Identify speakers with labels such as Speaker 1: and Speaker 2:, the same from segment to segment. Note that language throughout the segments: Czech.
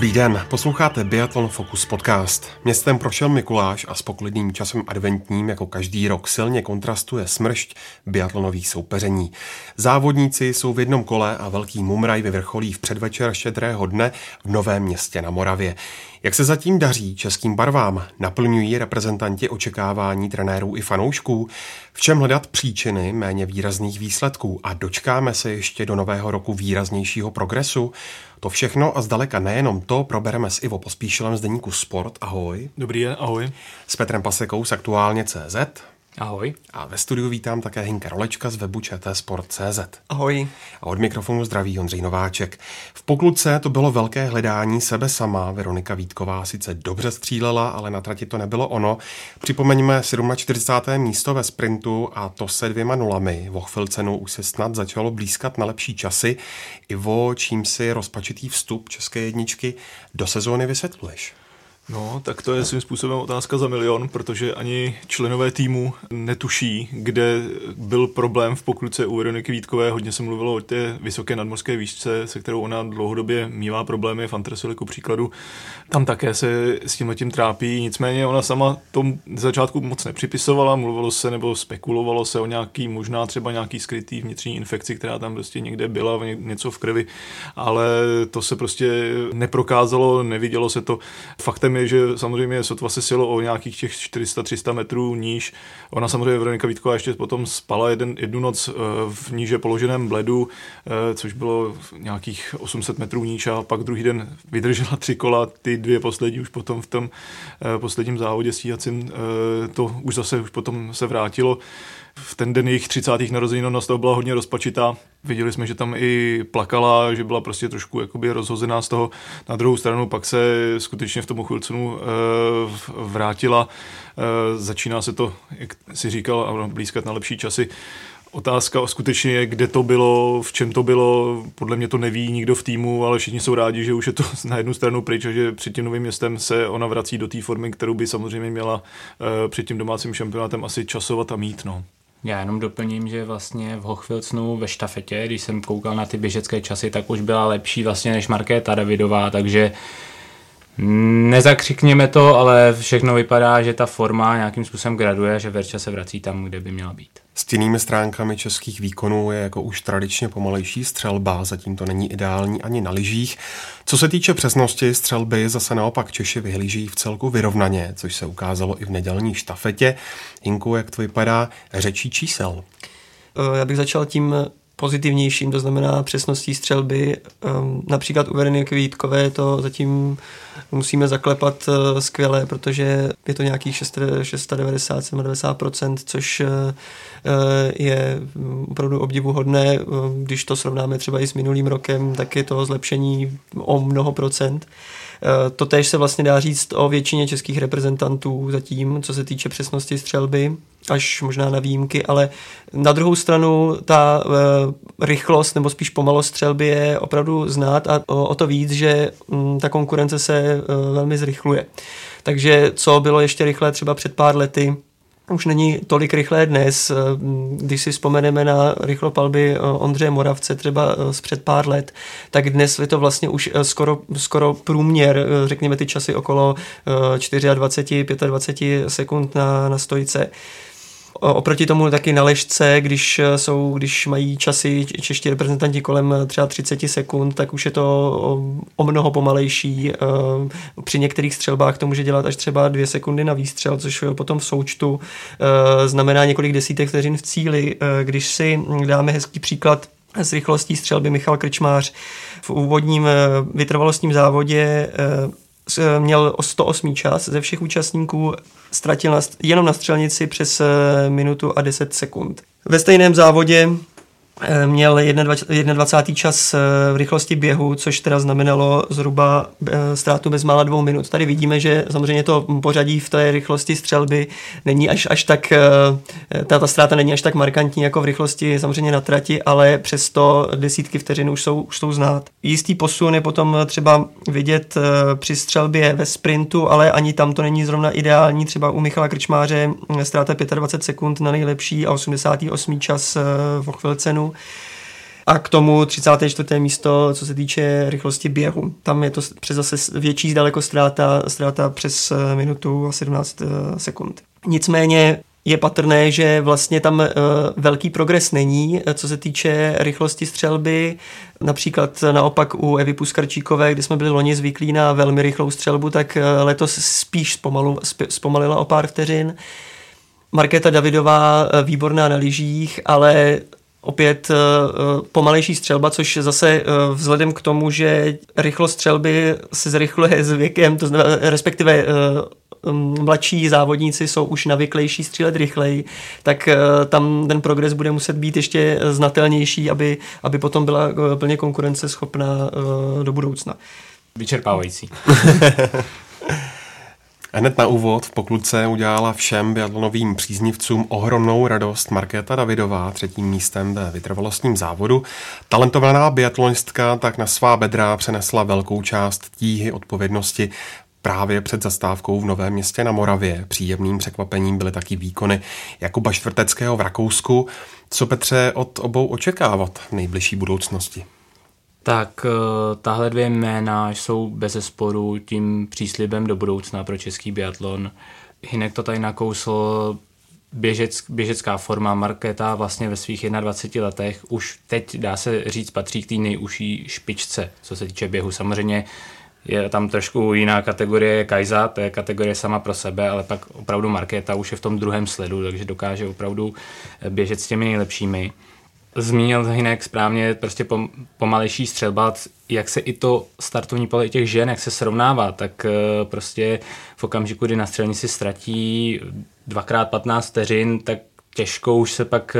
Speaker 1: Dobrý den, posloucháte Biathlon Focus podcast. Městem prošel Mikuláš a s poklidným časem adventním jako každý rok silně kontrastuje smršť biatlonových soupeření. Závodníci jsou v jednom kole a velký mumraj vyvrcholí v předvečer štědrého dne v Novém městě na Moravě. Jak se zatím daří českým barvám? Naplňují reprezentanti očekávání trenérů i fanoušků? V čem hledat příčiny méně výrazných výsledků? A dočkáme se ještě do nového roku výraznějšího progresu? To všechno a zdaleka nejenom to probereme s Ivo Pospíšilem z deníku Sport. Ahoj.
Speaker 2: Dobrý den, ahoj.
Speaker 1: S Petrem Pasekou z Aktuálně CZ.
Speaker 3: Ahoj.
Speaker 1: A ve studiu vítám také Hinka Rolečka z webu Sport.cz.
Speaker 4: Ahoj.
Speaker 1: A od mikrofonu zdraví Ondřej Nováček. V pokluce to bylo velké hledání sebe sama. Veronika Vítková sice dobře střílela, ale na trati to nebylo ono. Připomeňme 47. místo ve sprintu a to se dvěma nulami. V Ochvilcenu už se snad začalo blízkat na lepší časy. Ivo, čím si rozpačitý vstup české jedničky do sezóny vysvětluješ?
Speaker 2: No, tak to je svým způsobem otázka za milion, protože ani členové týmu netuší, kde byl problém v pokluce u Veroniky Vítkové. Hodně se mluvilo o té vysoké nadmorské výšce, se kterou ona dlouhodobě mívá problémy, v Antresoli ku příkladu. Tam také se s tím letím trápí, nicméně ona sama tom začátku moc nepřipisovala, mluvilo se nebo spekulovalo se o nějaký, možná třeba nějaký skrytý vnitřní infekci, která tam prostě někde byla, něco v krvi, ale to se prostě neprokázalo, nevidělo se to. Faktem je, je, že samozřejmě sotva se silo o nějakých těch 400-300 metrů níž. Ona samozřejmě Veronika Vítková ještě potom spala jeden, jednu noc eh, v níže položeném bledu, eh, což bylo nějakých 800 metrů níž a pak druhý den vydržela tři kola, ty dvě poslední už potom v tom eh, posledním závodě stíhacím to už zase už potom se vrátilo v ten den jejich 30. narozenin ona z toho byla hodně rozpačitá. Viděli jsme, že tam i plakala, že byla prostě trošku jakoby rozhozená z toho. Na druhou stranu pak se skutečně v tom chvilcunu e, vrátila. E, začíná se to, jak si říkal, blízkat na lepší časy. Otázka skutečně je, kde to bylo, v čem to bylo, podle mě to neví nikdo v týmu, ale všichni jsou rádi, že už je to na jednu stranu pryč a že před tím novým městem se ona vrací do té formy, kterou by samozřejmě měla uh, před tím domácím šampionátem asi časovat a mít. No.
Speaker 3: Já jenom doplním, že vlastně v Hochfilcnu ve štafetě, když jsem koukal na ty běžecké časy, tak už byla lepší vlastně než Markéta Davidová, takže nezakřikněme to, ale všechno vypadá, že ta forma nějakým způsobem graduje, že Verča se vrací tam, kde by měla být.
Speaker 1: Stěnými stránkami českých výkonů je jako už tradičně pomalejší střelba, zatím to není ideální ani na lyžích. Co se týče přesnosti střelby, zase naopak Češi vyhlíží v celku vyrovnaně, což se ukázalo i v nedělní štafetě. Inku, jak to vypadá řečí čísel?
Speaker 4: Eh, já bych začal tím pozitivnějším, to znamená přesností střelby. Ehm, například u Veroniky Vítkové to zatím musíme zaklepat eh, skvěle, protože je to nějakých 690-90%, což eh, eh, je opravdu obdivuhodné. Když to srovnáme třeba i s minulým rokem, tak je to zlepšení o mnoho procent. To tež se vlastně dá říct o většině českých reprezentantů zatím, co se týče přesnosti střelby až možná na výjimky, ale na druhou stranu ta e, rychlost nebo spíš pomalost střelby je opravdu znát a o, to víc, že mm, ta konkurence se e, velmi zrychluje. Takže co bylo ještě rychlé třeba před pár lety, už není tolik rychlé dnes. Když si vzpomeneme na rychlopalby e, Ondřeje Moravce třeba e, z před pár let, tak dnes je to vlastně už skoro, skoro průměr, řekněme ty časy okolo 24, 25 sekund na, na stojce. Oproti tomu taky na ležce, když, jsou, když mají časy čeští reprezentanti kolem třeba 30 sekund, tak už je to o, mnoho pomalejší. Eh, při některých střelbách to může dělat až třeba dvě sekundy na výstřel, což potom v součtu znamená několik desítek vteřin v cíli. Když si dáme hezký příklad s rychlostí střelby Michal Krčmář v úvodním vytrvalostním závodě měl o 108 čas ze všech účastníků, ztratil na, jenom na střelnici přes eh, minutu a 10 sekund. Ve stejném závodě Eh, měl 21. čas eh, v rychlosti běhu, což teda znamenalo zhruba eh, ztrátu bezmála dvou minut. Tady vidíme, že samozřejmě to pořadí v té rychlosti střelby není až, až tak, ta, ta ztráta není až tak markantní jako v rychlosti samozřejmě na trati, ale přesto desítky vteřin už jsou, už jsou znát. Jistý posun je potom třeba vidět při střelbě ve sprintu, ale ani tam to není zrovna ideální. Třeba u Michala Krčmáře ztráta 25 sekund na nejlepší a 88. čas v Ochvilcenu. A k tomu 34. místo, co se týče rychlosti běhu. Tam je to přes zase větší daleko ztráta, ztráta přes eh, minutu a 17 eh, sekund. Nicméně je patrné, že vlastně tam uh, velký progres není, co se týče rychlosti střelby. Například naopak u Evy Puskarčíkové, kde jsme byli loni zvyklí na velmi rychlou střelbu, tak letos spíš zpomalu, zpomalila o pár vteřin. Markéta Davidová výborná na lyžích, ale opět uh, pomalejší střelba, což zase uh, vzhledem k tomu, že rychlost střelby se zrychluje s věkem, to znamená, respektive mladší závodníci jsou už navyklejší střílet rychleji, tak tam ten progres bude muset být ještě znatelnější, aby, aby potom byla plně konkurenceschopná do budoucna.
Speaker 3: Vyčerpávající.
Speaker 1: Hned na úvod v pokluce udělala všem biatlonovým příznivcům ohromnou radost Markéta Davidová třetím místem ve vytrvalostním závodu. Talentovaná biatlonistka tak na svá bedra přenesla velkou část tíhy odpovědnosti Právě před zastávkou v Novém městě na Moravě příjemným překvapením byly taky výkony Jakuba Švrteckého v Rakousku. Co Petře od obou očekávat v nejbližší budoucnosti?
Speaker 3: Tak eh, tahle dvě jména jsou bez sporu tím příslibem do budoucna pro český biatlon. Hinek to tady nakousl, běžec, běžecká forma Markéta vlastně ve svých 21 letech už teď, dá se říct, patří k té nejužší špičce, co se týče běhu. Samozřejmě je tam trošku jiná kategorie Kajza, to je kategorie sama pro sebe, ale pak opravdu Markéta už je v tom druhém sledu, takže dokáže opravdu běžet s těmi nejlepšími zmínil Hinek správně, prostě pom, pomalejší střelba, jak se i to startovní pole těch žen, jak se srovnává, tak uh, prostě v okamžiku, kdy na střelnici ztratí dvakrát 15 vteřin, tak těžko už se pak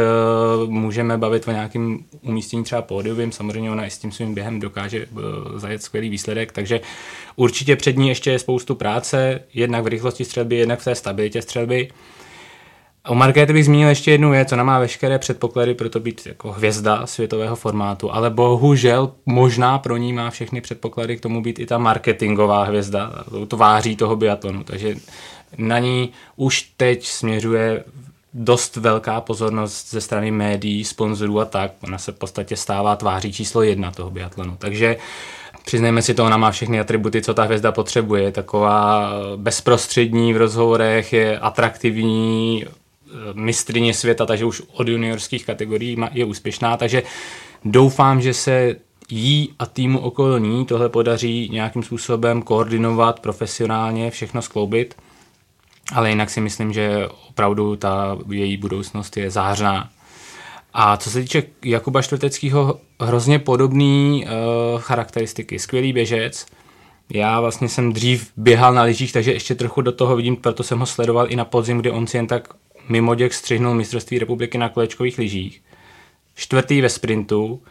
Speaker 3: uh, můžeme bavit o nějakém umístění třeba pódiovým, samozřejmě ona i s tím svým během dokáže uh, zajet skvělý výsledek, takže určitě před ní ještě je spoustu práce, jednak v rychlosti střelby, jednak v té stabilitě střelby, O Markéty bych zmínil ještě jednu věc, ona má veškeré předpoklady pro to být jako hvězda světového formátu, ale bohužel možná pro ní má všechny předpoklady k tomu být i ta marketingová hvězda, to váří toho biatlonu, takže na ní už teď směřuje dost velká pozornost ze strany médií, sponzorů a tak. Ona se v podstatě stává tváří číslo jedna toho biatlonu. Takže přiznejme si to, ona má všechny atributy, co ta hvězda potřebuje. Je taková bezprostřední v rozhovorech, je atraktivní, mistrině světa, takže už od juniorských kategorií je úspěšná, takže doufám, že se jí a týmu okolo ní tohle podaří nějakým způsobem koordinovat profesionálně, všechno skloubit, ale jinak si myslím, že opravdu ta její budoucnost je zářná. A co se týče Jakuba Čtvrteckého, hrozně podobný uh, charakteristiky. Skvělý běžec, já vlastně jsem dřív běhal na lyžích, takže ještě trochu do toho vidím, proto jsem ho sledoval i na podzim, kdy on si jen tak mimo děk střihnul mistrovství republiky na kolečkových lyžích, čtvrtý ve sprintu,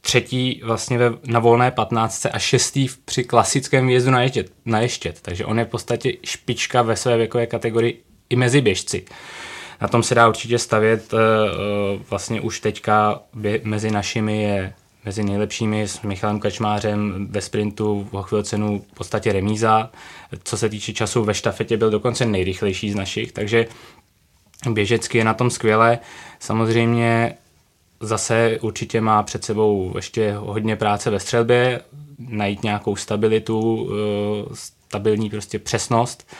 Speaker 3: třetí vlastně ve, na volné 15 a šestý při klasickém výjezdu na ještět, na ještět. Takže on je v podstatě špička ve své věkové kategorii i mezi běžci. Na tom se dá určitě stavět, uh, vlastně už teďka mezi našimi je mezi nejlepšími s Michalem Kačmářem ve sprintu v Hochvilcenu v podstatě remíza. Co se týče času ve štafetě byl dokonce nejrychlejší z našich, takže běžecky je na tom skvěle. Samozřejmě zase určitě má před sebou ještě hodně práce ve střelbě, najít nějakou stabilitu, eh, stabilní prostě přesnost.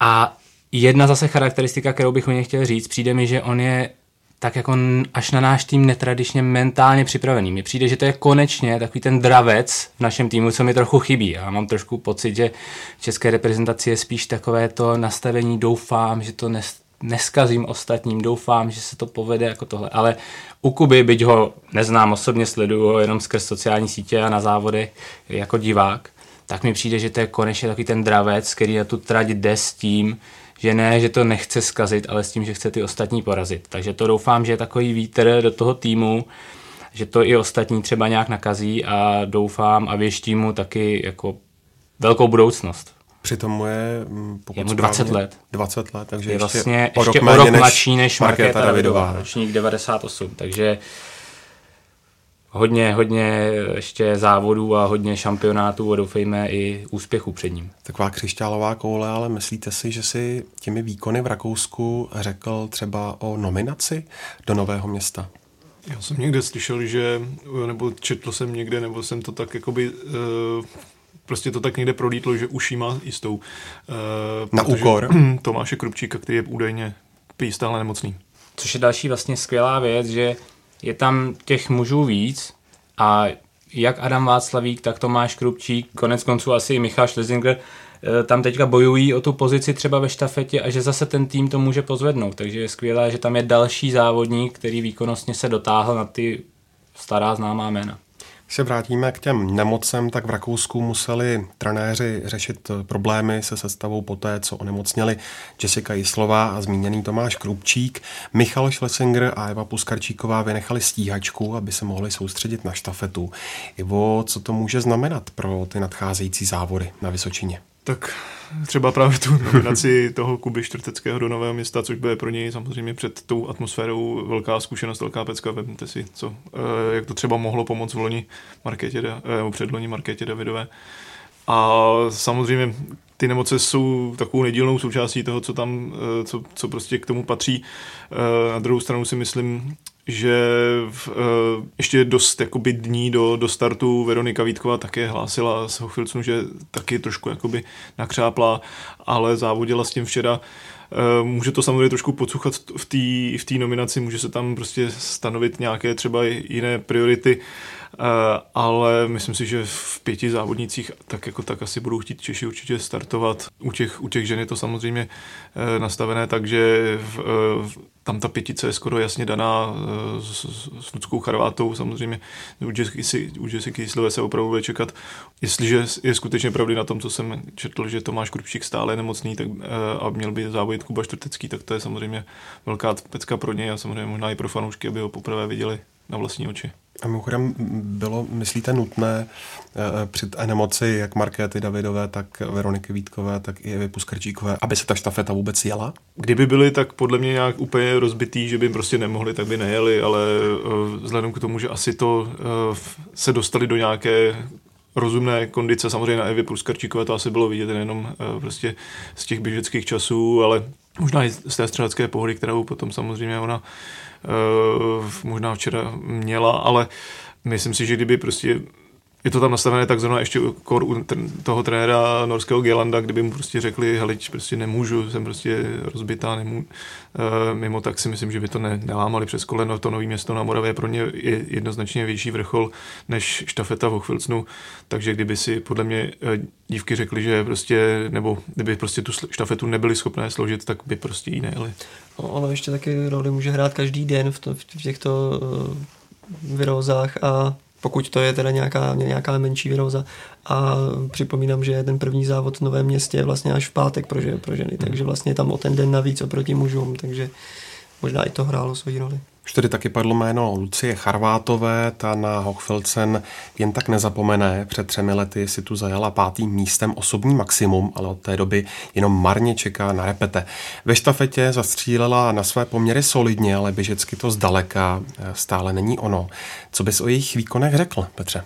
Speaker 3: A jedna zase charakteristika, kterou bych o něj chtěl říct, přijde mi, že on je tak jako až na náš tým netradičně mentálně připravený. Mně přijde, že to je konečně takový ten dravec v našem týmu, co mi trochu chybí. Já mám trošku pocit, že v české reprezentaci je spíš takové to nastavení, doufám, že to nes, neskazím ostatním, doufám, že se to povede jako tohle. Ale u Kuby, byť ho neznám osobně, sleduju ho jenom skrz sociální sítě a na závody jako divák, tak mi přijde, že to je konečně takový ten dravec, který na tu trať jde s tím, že ne, že to nechce skazit, ale s tím, že chce ty ostatní porazit. Takže to doufám, že je takový vítr do toho týmu, že to i ostatní třeba nějak nakazí a doufám a věštím mu taky jako velkou budoucnost.
Speaker 1: Přitom mu je, mm,
Speaker 3: pokud je mu 20 správně, let.
Speaker 1: 20 let, takže
Speaker 3: je vlastně ještě, o rok, ještě o rok mladší než Markéta Davidová, ročník 98, takže hodně, hodně ještě závodů a hodně šampionátů a doufejme i úspěchů před ním.
Speaker 1: Taková křišťálová koule, ale myslíte si, že si těmi výkony v Rakousku řekl třeba o nominaci do Nového města?
Speaker 2: Já jsem někde slyšel, že, nebo četl jsem někde, nebo jsem to tak jakoby, uh, prostě to tak někde prolítlo, že už jí má jistou. Uh,
Speaker 1: Na úkor?
Speaker 2: Tomáše Krupčíka, který je údajně prý stále nemocný.
Speaker 3: Což je další vlastně skvělá věc, že je tam těch mužů víc a jak Adam Václavík, tak Tomáš Krupčík, konec konců asi i Michal Schlesinger, eh, tam teďka bojují o tu pozici třeba ve štafetě a že zase ten tým to může pozvednout. Takže je skvělé, že tam je další závodník, který výkonnostně se dotáhl na ty stará známá jména.
Speaker 1: Se vrátíme k těm nemocem, tak v Rakousku museli trenéři řešit problémy se sestavou poté, co onemocněli Jessica Jislová a zmíněný Tomáš Krupčík. Michal Schlesinger a Eva Puskarčíková vynechali stíhačku, aby se mohli soustředit na štafetu. Ivo, co to může znamenat pro ty nadcházející závody na Vysočině?
Speaker 2: Tak třeba právě tu nominaci toho Kuby Čtvrteckého do Nového města, což bude pro něj samozřejmě před tou atmosférou velká zkušenost, velká pecka. Vezměte si, co, eh, jak to třeba mohlo pomoct v loni Markétě, eh, loni Markétě Davidové. A samozřejmě ty nemoce jsou takovou nedílnou součástí toho, co tam, eh, co, co prostě k tomu patří. Na druhou stranu si myslím, že v, uh, ještě dost jakoby dní do, do startu Veronika Vítková také hlásila z Hochfilcnu, že taky trošku jakoby nakřápla, ale závodila s tím včera. Uh, může to samozřejmě trošku podsuchat v té v nominaci, může se tam prostě stanovit nějaké třeba jiné priority. Uh, ale myslím si, že v pěti závodnicích tak jako tak asi budou chtít Češi určitě startovat. U těch, u těch žen je to samozřejmě eh, nastavené, takže v, eh, tam ta pětice je skoro jasně daná s, s Ludskou Charvátou, samozřejmě u Jessica Jislové se opravdu bude čekat. Jestliže je skutečně pravdy na tom, co jsem četl, že Tomáš Krupčík stále je nemocný tak, a měl by závodit Kuba Čtvrtecký, tak to je samozřejmě velká pecka pro něj a samozřejmě možná i pro fanoušky, aby ho poprvé viděli na vlastní oči.
Speaker 1: A mimochodem bylo, myslíte, nutné eh, před nemoci jak Markéty Davidové, tak Veroniky Vítkové, tak i Evy Puskrčíkové, aby se ta štafeta vůbec jela?
Speaker 2: Kdyby byli, tak podle mě nějak úplně rozbitý, že by prostě nemohli, tak by nejeli, ale uh, vzhledem k tomu, že asi to se dostali do nějaké rozumné kondice, samozřejmě na Evě Puskarčíkové to asi bylo vidět nejenom prostě z těch běžeckých časů, ale možná i z té střelecké pohody, kterou potom samozřejmě ona možná včera měla, ale myslím si, že kdyby prostě je to tam nastavené tak zrovna ještě kor u toho trenéra norského Gelanda, kdyby mu prostě řekli, hele, prostě nemůžu, jsem prostě rozbitá, nemů, uh, mimo, tak si myslím, že by to ne, nelámali přes koleno. To nový město na Moravě pro ně je jednoznačně větší vrchol než štafeta v Ochvilcnu, takže kdyby si podle mě uh, dívky řekly, že prostě, nebo kdyby prostě tu štafetu nebyli schopné složit, tak by prostě ji nejeli.
Speaker 4: No, ono ještě taky roli může hrát každý den v, to, v těchto uh, a pokud to je teda nějaká, nějaká menší viróza. A připomínám, že ten první závod v Novém městě je vlastně až v pátek pro, pro ženy, takže vlastně tam o ten den navíc oproti mužům, takže možná i to hrálo svoji roli.
Speaker 1: Už tady taky padlo jméno Lucie Charvátové, ta na Hochfeldsen jen tak nezapomene. Před třemi lety si tu zajala pátým místem osobní maximum, ale od té doby jenom marně čeká na repete. Ve štafetě zastřílela na své poměry solidně, ale běžecky to zdaleka eh, stále není ono. Co bys o jejich výkonech řekl, Petře?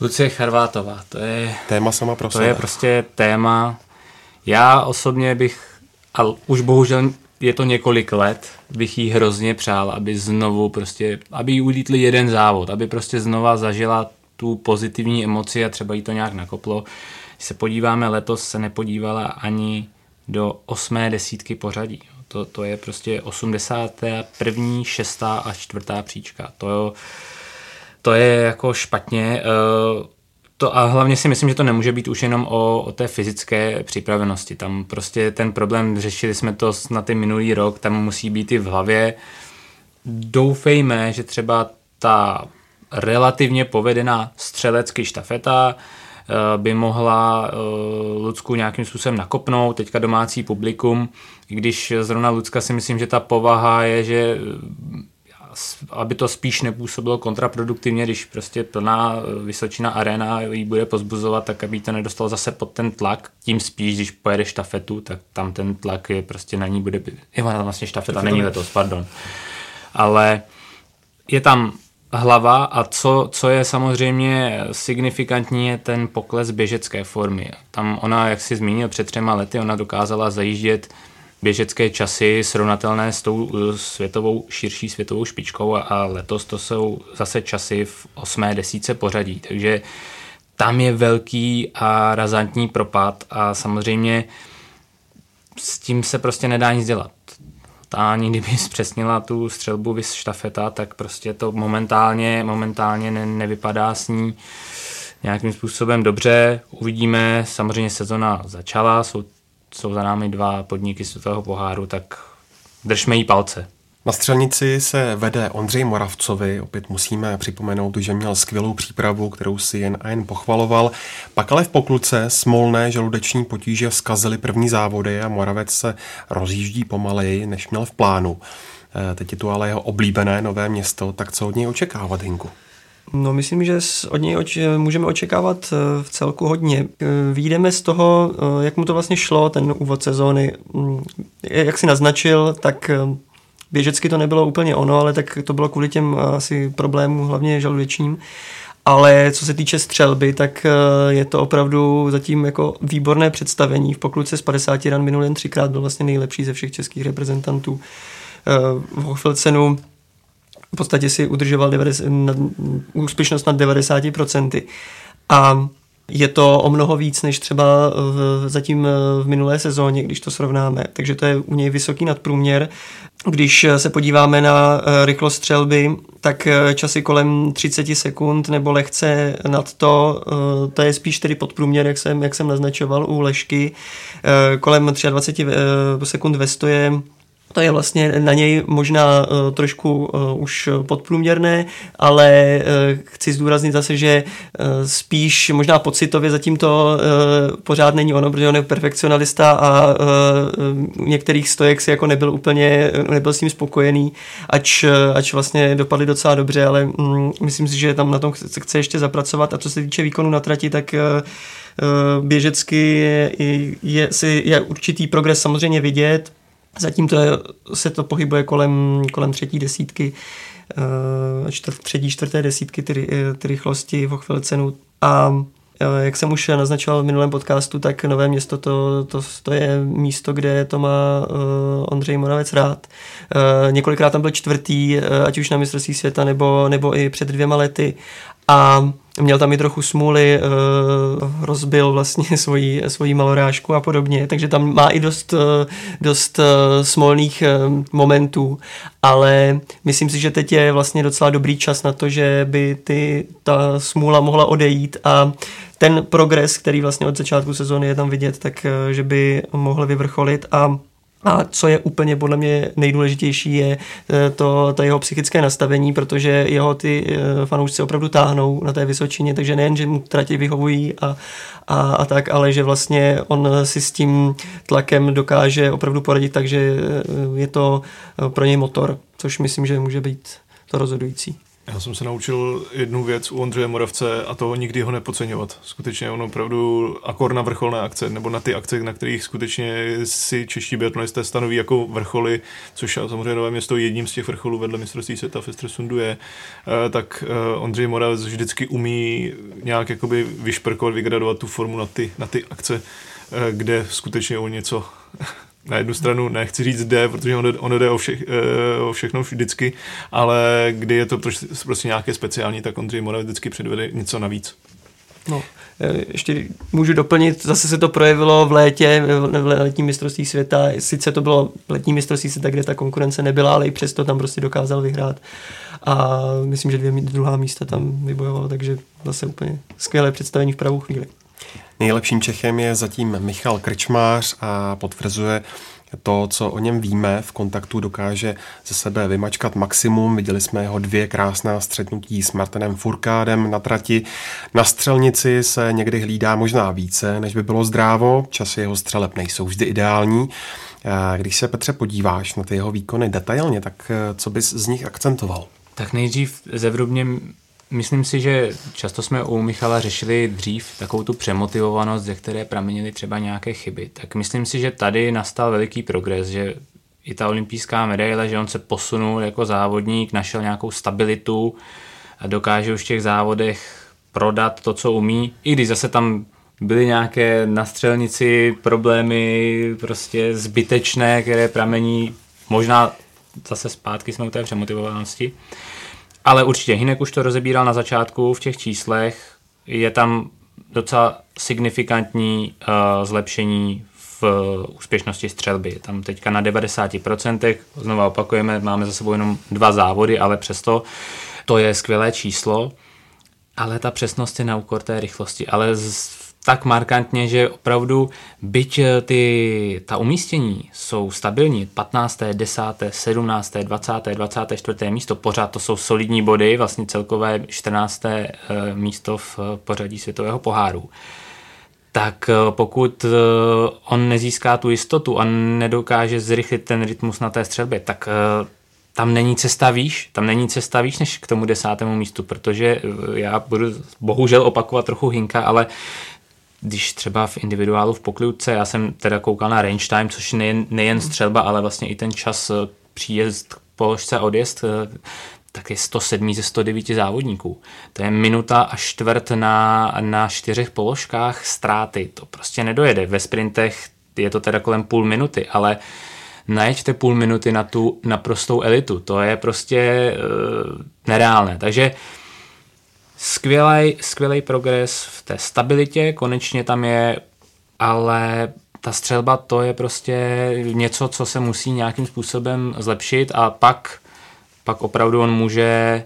Speaker 3: Lucie Charvátová, to je...
Speaker 1: Téma sama pro
Speaker 3: To
Speaker 1: sebe.
Speaker 3: je prostě téma. Já osobně bych, a už bohužel je to několik let, bych jí hrozně přál, aby znovu prostě, aby jí ulítli jeden závod, aby prostě znova zažila tu pozitivní emoci a třeba jí to nějak nakoplo. Když se podíváme, letos se nepodívala ani do osmé desítky pořadí. To, to je prostě 81. šestá a čtvrtá příčka. To, to je jako špatně. Uh, to a hlavně si myslím, že to nemůže být už jenom o, o té fyzické připravenosti. Tam prostě ten problém, řešili jsme to na ten minulý rok, tam musí být i v hlavě. Doufejme, že třeba ta relativně povedená střelecky štafeta eh, by mohla uh, Lucku nějakým způsobem nakopnout, teďka domácí publikum, i když zrovna Lucka si myslím, že ta povaha je, že aby to spíš nepůsobilo kontraproduktivně, když prostě plná eh, Vysočina arena jí bude pozbuzovat, tak aby to nedostal zase pod ten tlak. Tím spíš, když pojede štafetu, tak tam ten tlak je prostě na ní bude... Je vlastně štafeta, není letos, pardon. Ale je tam hlava a co, co je samozřejmě signifikantní, je ten pokles běžecké formy. Tam ona, jak si zmínil před třema lety, ona dokázala zajíždět běžecké časy srovnatelné s tou eh, světovou, širší světovou špičkou a, letos to jsou zase časy v osmé desíce pořadí, takže tam je velký a razantní propad a samozřejmě s tím se prostě nedá nic dělat. Ta ani kdyby zpřesnila tu střelbu vys štafeta, tak prostě to momentálně, momentálně ne, nevypadá s ní nějakým způsobem dobře. Uvidíme, samozřejmě sezona začala, jsou, jsou za námi dva podniky toho poháru, tak držme jí palce.
Speaker 1: Na střelnici se vede Ondřej Moravcovi, opět musíme připomenout, že měl skvělou přípravu, kterou si jen a jen pochvaloval. Pak ale v pokluce smolné žaludeční potíže zkazily první závody a Moravec se rozjíždí pomaleji, než měl v plánu. Eh, teď je tu ale jeho oblíbené nové město, tak co od něj očekávat, Hinku?
Speaker 4: No myslím, že od něj oč- můžeme očekávat eh, v celku hodně. Eh, výjdeme z toho, jak mu to vlastně šlo, ten úvod sezóny. Mm, jak si naznačil, tak Běžecky to nebylo úplně ono, ale tak to bylo kvůli těm eh, asi problémům, hlavně žaludečním. Ale co se týče střelby, tak eh, je to opravdu zatím jako výborné představení. V pokluce z 50 ran minul jen třikrát byl vlastně nejlepší ze všech českých reprezentantů. Eh, v Hochfilcenu v podstatě si udržoval 90, úspěšnost nad 90%. A je to o mnoho víc než třeba v, zatím v minulé sezóně, když to srovnáme. Takže to je u něj vysoký nadprůměr. Když se podíváme na eh, rychlost střelby, tak eh, časy kolem 30 sekund nebo lehce nad to, eh, to je spíš tedy podprůměr, jak jsem, jak jsem naznačoval u Lešky. Kolem 23 sekund ve stoje to je vlastně na něj možná uh, trošku uh, už podprůměrné, ale uh, chci zdůraznit zase, že uh, spíš možná pocitově zatím to uh, pořád není ono, protože on je perfekcionalista a uh, některých stojek si jako nebyl úplně, nebyl s tím spokojený, ač, ač vlastně dopadly docela dobře, ale um, myslím si, že tam na tom chce, chce ještě zapracovat. A co se týče výkonu na trati, tak uh, běžecky je, je, je, je určitý progres samozřejmě vidět, Zatím to je, se to pohybuje kolem, kolem třetí desítky, eh, čtvrt, třetí, čtvrté desítky ty, ty rychlosti v cenu. A eh, jak jsem už naznačoval v minulém podcastu, tak Nové město to, to, to je místo, kde to má uh, Ondřej Moravec rád. Uh, několikrát tam byl čtvrtý, uh, ať už na mistrovství světa, nebo, nebo i před dvěma lety. A měl tam i trochu smůly, uh, rozbil vlastně svoji, svoji malorážku a podobně, takže tam má i dost, uh, dost uh, smolných momentů, ale myslím si, že teď je vlastně docela dobrý čas na to, že by ty, ta smůla mohla odejít. A ten progres, který vlastně od začátku sezóny je tam vidět, tak že by mohl vyvrcholit. A a co je úplně podle mě nejdůležitější, je eh, to, to jeho psychické nastavení, protože jeho ty eh, fanoušci opravdu táhnou na té Vysočině, takže nejen, že mu trati vyhovují a, a, a tak, ale že vlastně on si s tím tlakem dokáže opravdu poradit, takže eh, je to pro něj motor, což myslím, že může být to rozhodující.
Speaker 2: Já jsem se naučil jednu věc u Ondřeje Moravce a to nikdy ho nepodceňovat. Skutečně on opravdu akor na vrcholné akce, nebo na ty akce, na kterých skutečně si čeští biatlonisté stanoví jako vrcholy, což samozřejmě Nové město jedním z těch vrcholů vedle mistrovství světa v Estresundu je, eh, tak eh, Ondřej Moravec vždycky umí nějak jakoby vyšperkovat, vygradovat tu formu na ty, na ty akce, eh, kde skutečně o něco na jednu stranu nechci říct jde, protože ono, ono jde o, vše, eh, o všechno vždycky, ale kdy je to prostě, nějaké speciální, tak Ondřej Moravec vždycky předvede něco navíc.
Speaker 4: No, eh, ještě můžu doplnit, zase se to projevilo v létě, v letním mistrovství světa, sice to bylo letní mistrovství světa, kde ta konkurence nebyla, ale i přesto tam prostě dokázal vyhrát a myslím, že dvě druhá místa tam vybojovalo, takže zase úplně skvělé představení v pravou chvíli.
Speaker 1: Nejlepším Čechem je zatím Michal Krčmář a potvrzuje to, co o něm víme, v kontaktu dokáže ze sebe vymačkat maximum. Viděli jsme jeho dvě krásná střetnutí s Martinem Furkádem na trati. Na střelnici se někdy hlídá možná více, než by bylo zdrávo. Časy jeho střeleb nejsou vždy ideální. Když se, Petře, podíváš na ty jeho výkony detailně, tak co bys z nich akcentoval?
Speaker 3: Tak nejdřív zevrubně Myslím si, že často jsme u Michala řešili dřív takovou tu přemotivovanost, ze které pramenily třeba nějaké chyby. Tak myslím si, že tady nastal veliký progres, že i ta olympijská medaile, že on se posunul jako závodník, našel nějakou stabilitu a dokáže už v těch závodech prodat to, co umí, i když zase tam byly nějaké na střelnici problémy prostě zbytečné, které pramení možná zase zpátky jsme u té přemotivovanosti. Ale určitě Hinek už to rozebíral na začátku v těch číslech. Je tam docela signifikantní uh, zlepšení v úspěšnosti střelby. Tam teďka na 90%, znova opakujeme, máme za sebou jenom dva závody, ale přesto to je skvělé číslo, ale ta přesnost je na úkor té rychlosti. Ale z, tak markantně, že opravdu byť eh, ty, ta umístění jsou stabilní, 15., 10., 17., 20., 24. místo, pořád to jsou solidní body, vlastně celkové 14. Eh, místo v eh, pořadí světového poháru tak pokud on nezíská tu jistotu a nedokáže zrychlit ten rytmus na té střelbě, tak tam není cesta výš, tam není cesta výš než k tomu desátému místu, protože já budu bohužel opakovat trochu Hinka, ale když třeba v individuálu v poklidce, já jsem teda koukal na range time, což nejen, nejen střelba, ale vlastně i ten čas eh, příjezd k položce odjezd, eh, tak je 107 ze 109 závodníků. To je minuta a čtvrt na, na čtyřech položkách ztráty. To prostě nedojede. Ve sprintech je to teda kolem půl minuty, ale najeďte půl minuty na tu naprostou elitu. To je prostě uh, nereálné. Takže skvělý, skvělý progres v té stabilitě, konečně tam je, ale ta střelba to je prostě něco, co se musí nějakým způsobem zlepšit a pak, pak opravdu on může,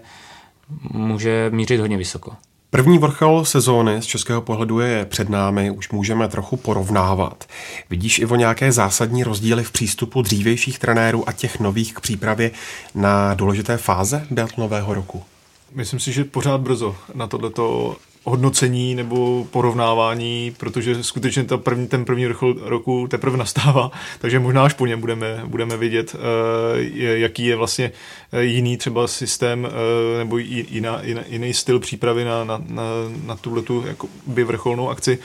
Speaker 3: může mířit hodně vysoko.
Speaker 1: První vrchol sezóny z českého pohledu je před námi, už můžeme trochu porovnávat. Vidíš, Ivo, nějaké zásadní rozdíly v přístupu dřívějších trenérů a těch nových k přípravě na důležité fáze biatlonového roku?
Speaker 2: Myslím si, že pořád brzo na tohleto hodnocení nebo porovnávání, protože skutečně ta první, ten první vrchol roku teprve nastává, takže možná až po něm budeme, budeme vidět, uh, jaký je vlastně eh, jiný třeba systém uh, nebo jiná, jiný styl přípravy na, na, na, na tuhletu by vrcholnou akci.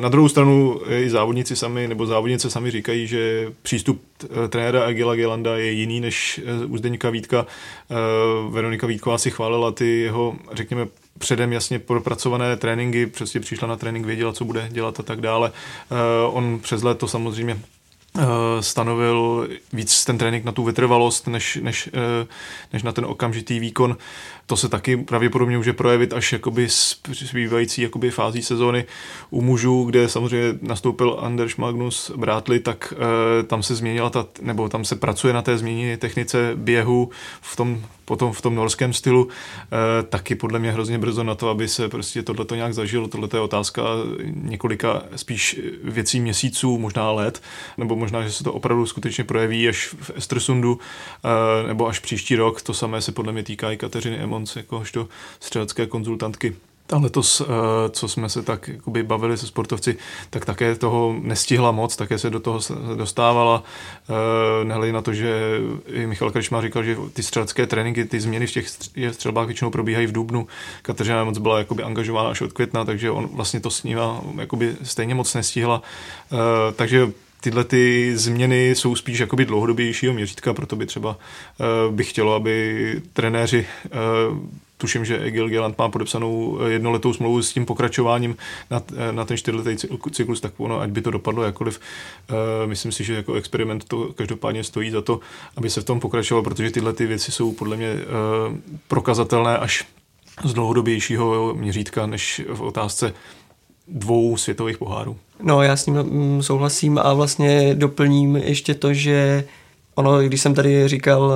Speaker 2: Na druhou stranu i závodníci sami nebo závodnice sami říkají, že přístup trenéra Agila Gelanda je jiný než u Zdeňka Vítka. Veronika Vítková si chválila ty jeho, řekněme, předem jasně propracované tréninky, přesně přišla na trénink, věděla, co bude dělat a tak dále. Uh, on přes léto samozřejmě stanovil víc ten trénink na tu vytrvalost, než, než, uh, než na ten okamžitý výkon. To se taky pravděpodobně může projevit až jakoby s přibývající jakoby fází sezóny u mužů, kde samozřejmě nastoupil Anders Magnus Brátli, tak uh, tam se změnila ta, nebo tam se pracuje na té změně technice běhu v tom potom v tom norském stylu, eh, taky podle mě hrozně brzo na to, aby se prostě tohleto nějak zažilo. Tohle je otázka několika spíš věcí měsíců, možná let, nebo možná, že se to opravdu skutečně projeví až v Estersundu, eh, nebo až příští rok. To samé se podle mě týká i Kateřiny Emons, jakožto střelecké konzultantky. A letos, eh, co jsme se tak jakoby bavili se sportovci, tak také toho nestihla moc, také se do toho dostávala. Eh, nehledě na to, že i Michal Krčma říkal, že ty střelecké tréninky, ty změny v těch střelbách většinou probíhají v Dubnu. Kateřina moc byla jakoby angažována až od května, takže on vlastně to s ním jakoby stejně moc nestihla. Takže tyhle ty změny jsou spíš jakoby dlouhodobějšího měřítka, proto by třeba uh, bych chtělo, aby trenéři uh, tuším, že Egil Geland má podepsanou eh, jednoletou smlouvu s tím pokračováním na, na ten čtyřletý cyklus, tak ono, ať by to dopadlo jakoliv, myslím si, že jako experiment to každopádně stojí za to, aby se v tom pokračovalo, protože tyhle ty věci jsou podle mě prokazatelné až z dlouhodobějšího měřítka, než v otázce dvou světových pohárů.
Speaker 4: No, já s ním mm, souhlasím a vlastně doplním ještě to, že ono, když jsem tady říkal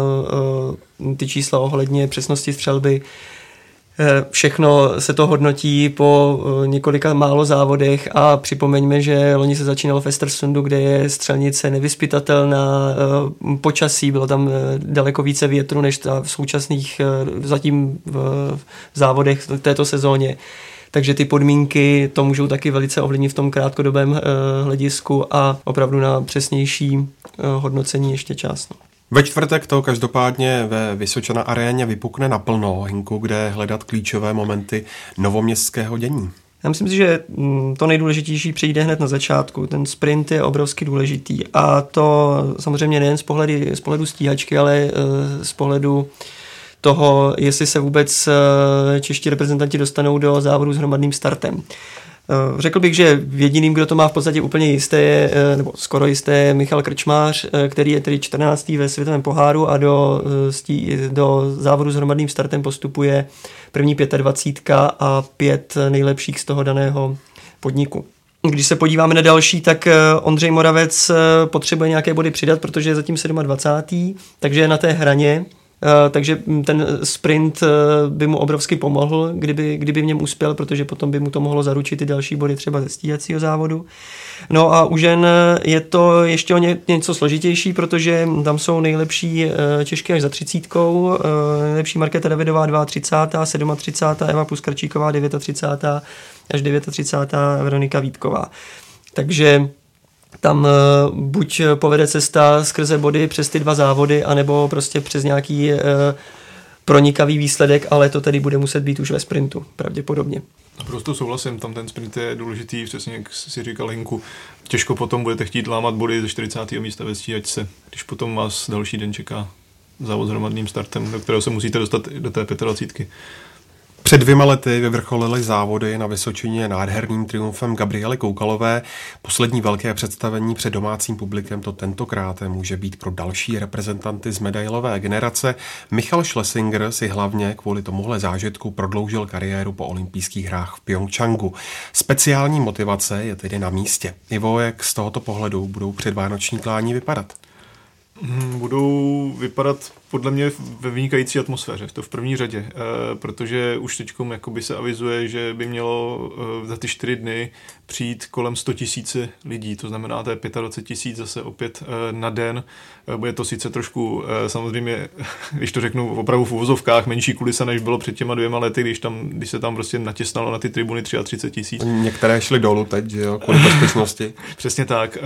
Speaker 4: uh, ty čísla ohledně přesnosti střelby, eh, Všechno se to hodnotí po několika málo závodech a připomeňme, že loni se začínalo v Estersundu, kde je střelnice nevyspytatelná, počasí, bylo tam daleko více větru než v současných zatím v závodech v této sezóně takže ty podmínky to můžou taky velice ovlivnit v tom krátkodobém uh, hledisku a opravdu na přesnější uh, hodnocení ještě čas. No.
Speaker 1: Ve čtvrtek to každopádně ve Vysočana aréně vypukne naplno, Hinku, kde hledat klíčové momenty novoměstského dění.
Speaker 4: Já myslím si, že mm, to nejdůležitější přijde hned na začátku. Ten sprint je obrovsky důležitý a to samozřejmě nejen z, pohledu, z pohledu stíhačky, ale uh, z pohledu uh, toho, jestli se vůbec eh, čeští reprezentanti dostanou do závodu s hromadným startem. Eh, řekl bych, že jediným, kdo to má v podstatě úplně jisté, je, eh, nebo skoro jisté, je Michal Krčmář, který je tedy 14. ve světovém poháru a do, do závodu s hromadným startem postupuje první 25 a pět nejlepších z toho daného podniku. Když se podíváme na další, tak Ondřej Moravec potřebuje nějaké body přidat, protože je zatím 27. takže je na té hraně takže ten sprint eh, by mu obrovsky pomohl, kdyby, kdyby v něm uspěl, protože potom by mu to mohlo zaručit i další body třeba ze stíhacího závodu. No a u žen je to ještě o ně, něco složitější, protože tam jsou nejlepší eh, Češky až za třicítkou, nejlepší Markéta Davidová 32, 37, Eva Puskarčíková 39 až 39 Veronika Vítková. Takže tam uh, buď povede cesta skrze body přes ty dva závody, anebo prostě přes nějaký uh, pronikavý výsledek, ale to tedy bude muset být už ve sprintu, pravděpodobně.
Speaker 2: Naprosto souhlasím, tam ten sprint je důležitý, přesně jak si říkal Linku. Těžko potom budete chtít lámat body ze 40. místa ve stíhačce, když potom vás další den čeká závod s hromadným startem, do kterého se musíte dostat do té 25.
Speaker 1: Před dvěma lety vyvrcholily závody na Vysočině nádherným triumfem Gabriely Koukalové. Poslední velké představení před domácím publikem to tentokrát může být pro další reprezentanty z medailové generace. Michal Schlesinger si hlavně kvůli tomuhle zážitku prodloužil kariéru po olympijských hrách v Pyeongchangu. Speciální motivace je tedy na místě. Ivo, jak z tohoto pohledu budou předvánoční klání vypadat?
Speaker 2: Hmm, budou vypadat podle mě ve vynikající atmosféře, to v první řadě, e, protože už teď jakoby se avizuje, že by mělo e, za ty čtyři dny přijít kolem 100 tisíc lidí, to znamená, to je 25 tisíc zase opět e, na den. Bude to sice trošku, samozřejmě, když to řeknu opravdu v uvozovkách, menší kulisa, než bylo před těma dvěma lety, když, tam, když se tam prostě natěsnalo na ty tribuny 33 tisíc.
Speaker 1: Některé šly dolů teď, že jo, kvůli bezpečnosti.
Speaker 2: Přesně tak.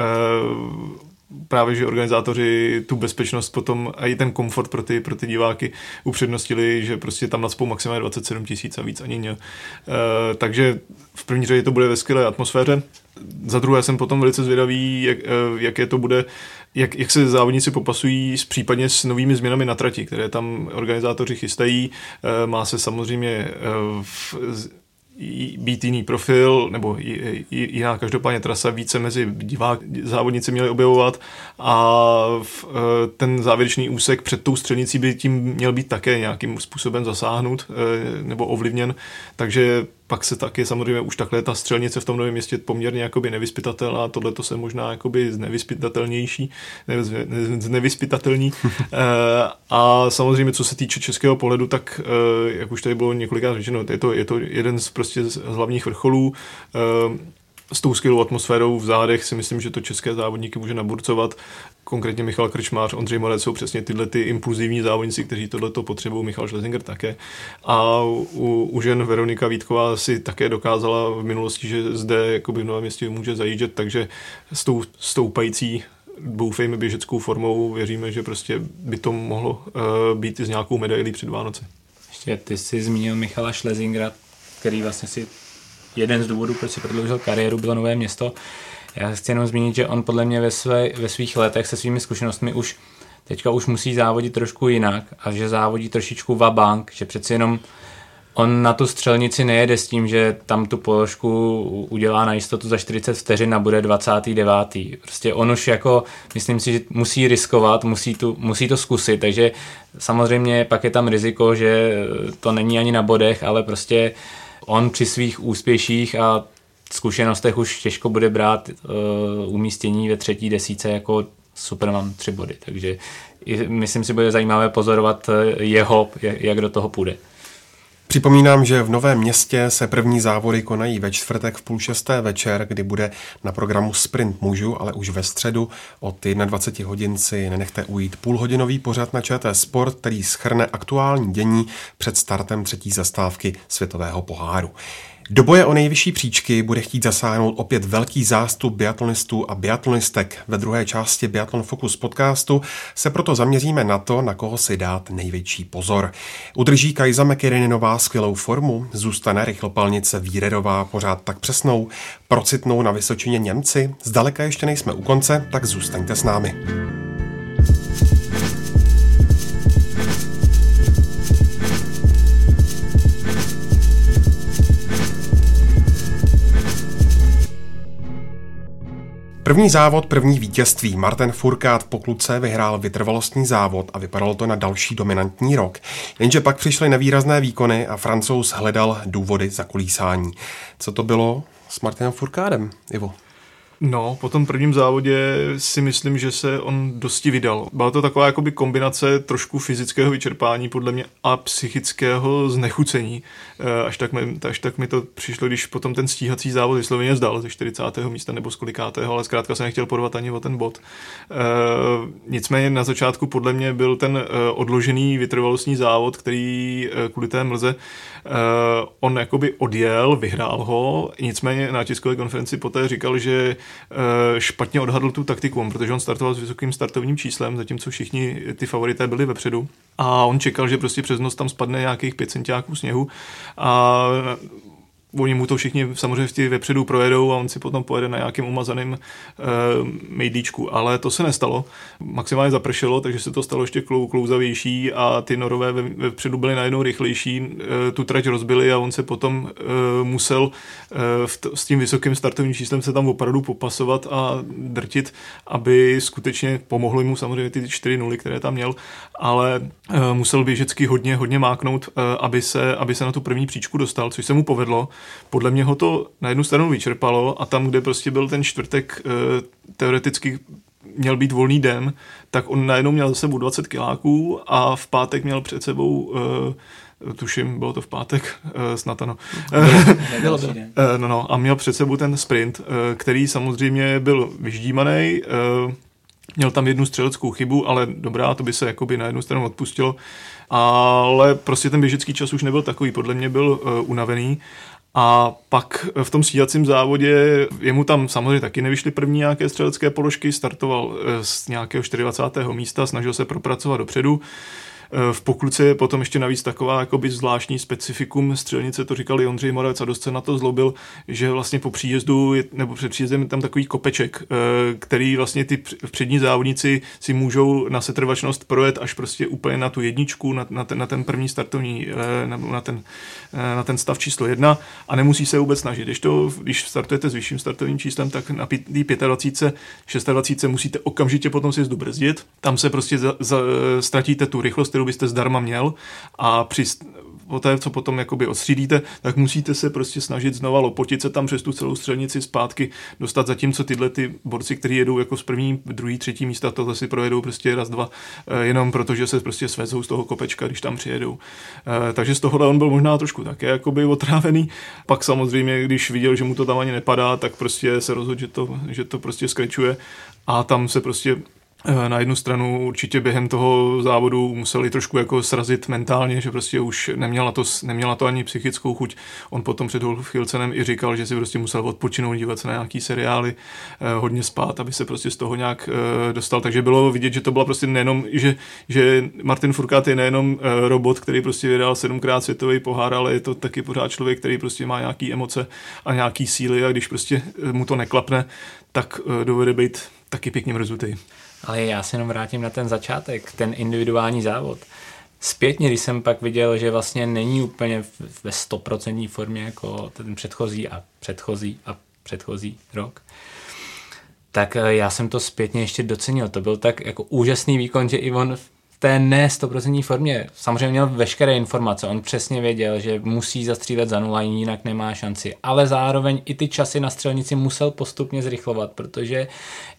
Speaker 2: Právě, že organizátoři tu bezpečnost potom a i ten komfort pro ty, pro ty diváky upřednostili, že prostě tam nadspou maximálně 27 tisíc a víc ani ne. E, takže v první řadě to bude ve skvělé atmosféře. Za druhé jsem potom velice zvědavý, jak, e, jaké to bude, jak, jak se závodníci popasují s případně s novými změnami na trati, které tam organizátoři chystají. E, má se samozřejmě e, v, být jiný profil, nebo jiná každopádně trasa více mezi divák, závodníci měli objevovat a v, e, ten závěrečný úsek před tou střelnicí by tím měl být také nějakým způsobem zasáhnut e, nebo ovlivněn, takže pak se taky samozřejmě už takhle ta střelnice v tom novém městě poměrně jakoby nevyspytatelná, tohle to se možná jakoby znevyspytatelnější, znevyspytatelní. Eh, a samozřejmě, co se týče českého pohledu, tak eh, jak už tady bylo několikrát řečeno, je to, je to jeden z prostě z hlavních vrcholů eh, s tou skvělou atmosférou v zádech si myslím, že to české závodníky může naburcovat. Konkrétně Michal Krčmář, Ondřej Malec jsou přesně tyhle ty impulzivní závodníci, kteří tohleto potřebují, Michal Schlesinger také. A u, u žen Veronika Vítková si také dokázala v minulosti, že zde jakoby v Novém městě může zajíždět, takže s tou stoupající doufejme běžeckou formou věříme, že prostě by to mohlo uh, být i s nějakou medailí před Vánoce.
Speaker 3: Ještě ty jsi zmínil Michala Schlesingera, který vlastně si jeden z důvodů, proč si prodloužil kariéru, bylo Nové město. Já chci jenom zmínit, že on podle mě ve, své, ve svých letech se svými zkušenostmi už teďka už musí závodit trošku jinak a že závodí trošičku vabank, že přeci jenom on na tu střelnici nejede s tím, že tam tu položku udělá na jistotu za 40 vteřin a bude 29. Prostě on už jako, myslím si, že musí riskovat, musí, tu, musí to zkusit, takže samozřejmě pak je tam riziko, že to není ani na bodech, ale prostě on při svých úspěších a zkušenostech už těžko bude brát uh, umístění ve třetí desíce jako Superman tři body, takže myslím si, bude zajímavé pozorovat eh, jeho, jak do toho půjde.
Speaker 1: Připomínám, že v Novém městě se první závody konají ve čtvrtek v půl šesté večer, kdy bude na programu Sprint mužů, ale už ve středu od 21 hodin si nenechte ujít půlhodinový pořad na ČT Sport, který schrne aktuální dění před startem třetí zastávky světového poháru. Do boje o nejvyšší příčky bude chtít zasáhnout opět velký zástup biatlonistů a biatlonistek. Ve druhé části Biatlon Focus podcastu se proto zaměříme na to, na koho si dát největší pozor. Udrží Kajza McKinnonová skvělou formu, zůstane rychlopalnice Vírerová pořád tak přesnou, procitnou na Vysočině Němci, zdaleka ještě nejsme u konce, tak zůstaňte s námi. První závod, první vítězství. Martin Furkát po kluce vyhrál vytrvalostní závod a vypadalo to na další dominantní rok. Jenže pak přišly nevýrazné výkony a francouz hledal důvody za kulísání. Co to bylo s Martinem Furkádem, Ivo?
Speaker 2: No, po tom prvním závodě si myslím, že se on dosti vydal. Byla to taková jakoby kombinace trošku fyzického vyčerpání podle mě a psychického znechucení. Eh, až tak, mi, až tak mi to přišlo, když potom ten stíhací závod vysloveně zdal ze 40. místa nebo z kolikátého, ale zkrátka se nechtěl porvat ani o ten bod. E, nicméně na začátku podle mě byl ten eh, odložený vytrvalostní závod, který kvůli té mlze Uh, on jakoby odjel, vyhrál ho, nicméně na tiskové konferenci poté říkal, že uh, špatně odhadl tu taktiku, protože on startoval s vysokým startovním číslem, zatímco všichni ty favorité byli vepředu. A on čekal, že prostě přes noc tam spadne nějakých 5 centiáků sněhu a oni mu to všichni samozřejmě těch vepředu projedou a on si potom pojede na nějakým umazaným e, mejdíčku, ale to se nestalo. Maximálně zapršelo, takže se to stalo ještě klou, klouzavější a ty norové ve, vepředu byly najednou rychlejší, e, tu trať rozbili a on se potom e, musel e, v t- s tím vysokým startovním číslem se tam opravdu popasovat a drtit, aby skutečně pomohly mu samozřejmě ty čtyři nuly, které tam měl, ale e, musel běžecky hodně, hodně máknout, e, aby, se, aby se na tu první příčku dostal, což se mu povedlo podle mě ho to na jednu stranu vyčerpalo a tam, kde prostě byl ten čtvrtek eh, teoreticky měl být volný den, tak on najednou měl za sebou 20 kiláků a v pátek měl před sebou tuším, bylo to v pátek, snad ano.
Speaker 4: Bylo, bylo.
Speaker 2: no, no, a měl před sebou ten sprint, který samozřejmě byl vyždímaný, měl tam jednu střeleckou chybu, ale dobrá, to by se jakoby na jednu stranu odpustilo, ale prostě ten běžecký čas už nebyl takový, podle mě byl uh, unavený a pak v tom stíhacím závodě jemu tam samozřejmě taky nevyšly první nějaké střelecké položky, startoval eh, z nějakého 24. místa, snažil se propracovat dopředu. Eh, v pokluce je potom ještě navíc taková jakoby zvláštní specifikum střelnice, to říkal i Ondřej Moravec a dost se na to zlobil, že vlastně po příjezdu, nebo před příjezdem je tam takový kopeček, eh, který vlastně ty přední závodníci si můžou na setrvačnost projet až prostě úplně na tu jedničku, na, na, ten, na ten první startovní, eh, na ten, na ten stav číslo jedna a nemusí se vůbec snažit. Když, to, když startujete s vyšším startovním číslem, tak na 25, 26 musíte okamžitě potom si brzdit. Tam se prostě za, za, ztratíte tu rychlost, kterou byste zdarma měl a při poté, co potom jakoby odstřídíte, tak musíte se prostě snažit znova lopotit se tam přes tu celou střelnici zpátky dostat, zatímco tyhle ty borci, kteří jedou jako z první, druhý, třetí místa, to si projedou prostě raz, dva, eh, jenom protože se prostě svezou z toho kopečka, když tam přijedou. Eh, takže z tohohle on byl možná trošku také jakoby otrávený. Pak samozřejmě, když viděl, že mu to tam ani nepadá, tak prostě se rozhodl, že to, že to prostě skrečuje a tam se prostě na jednu stranu určitě během toho závodu museli trošku jako srazit mentálně, že prostě už neměla to, neměla to ani psychickou chuť. On potom před Hilcenem i říkal, že si prostě musel odpočinout, dívat se na nějaký seriály, eh, hodně spát, aby se prostě z toho nějak eh, dostal. Takže bylo vidět, že to byla prostě nejenom, že, že Martin Furkát je nejenom robot, který prostě vydal sedmkrát světový pohár, ale je to taky pořád člověk, který prostě má nějaký emoce a nějaký síly a když prostě mu to neklapne, tak dovede být taky pěkně mrzutý.
Speaker 3: Ale já se jenom vrátím na ten začátek, ten individuální závod. Zpětně, když jsem pak viděl, že vlastně není úplně ve stoprocentní formě jako ten předchozí a předchozí a předchozí rok, tak eh, já jsem to zpětně ještě docenil. To byl tak jako úžasný výkon, že i on té ne 100% formě. Samozřejmě měl veškeré informace, on přesně věděl, že musí zastřílet za nula, jinak nemá šanci, ale zároveň i ty časy na střelnici musel postupně zrychlovat, protože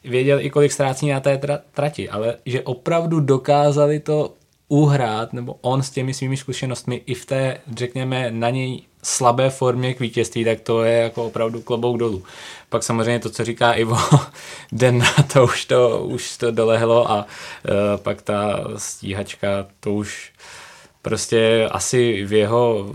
Speaker 3: věděl i kolik ztrácí na té tra- trati, ale že opravdu dokázali to uhrát, nebo on s těmi svými zkušenostmi i v té, řekněme, na něj slabé formě k vítězství, tak to je jako opravdu klobouk dolů. Pak samozřejmě to, co říká Ivo, den na to už to, už to dolehlo a uh, pak ta stíhačka, to už prostě asi v jeho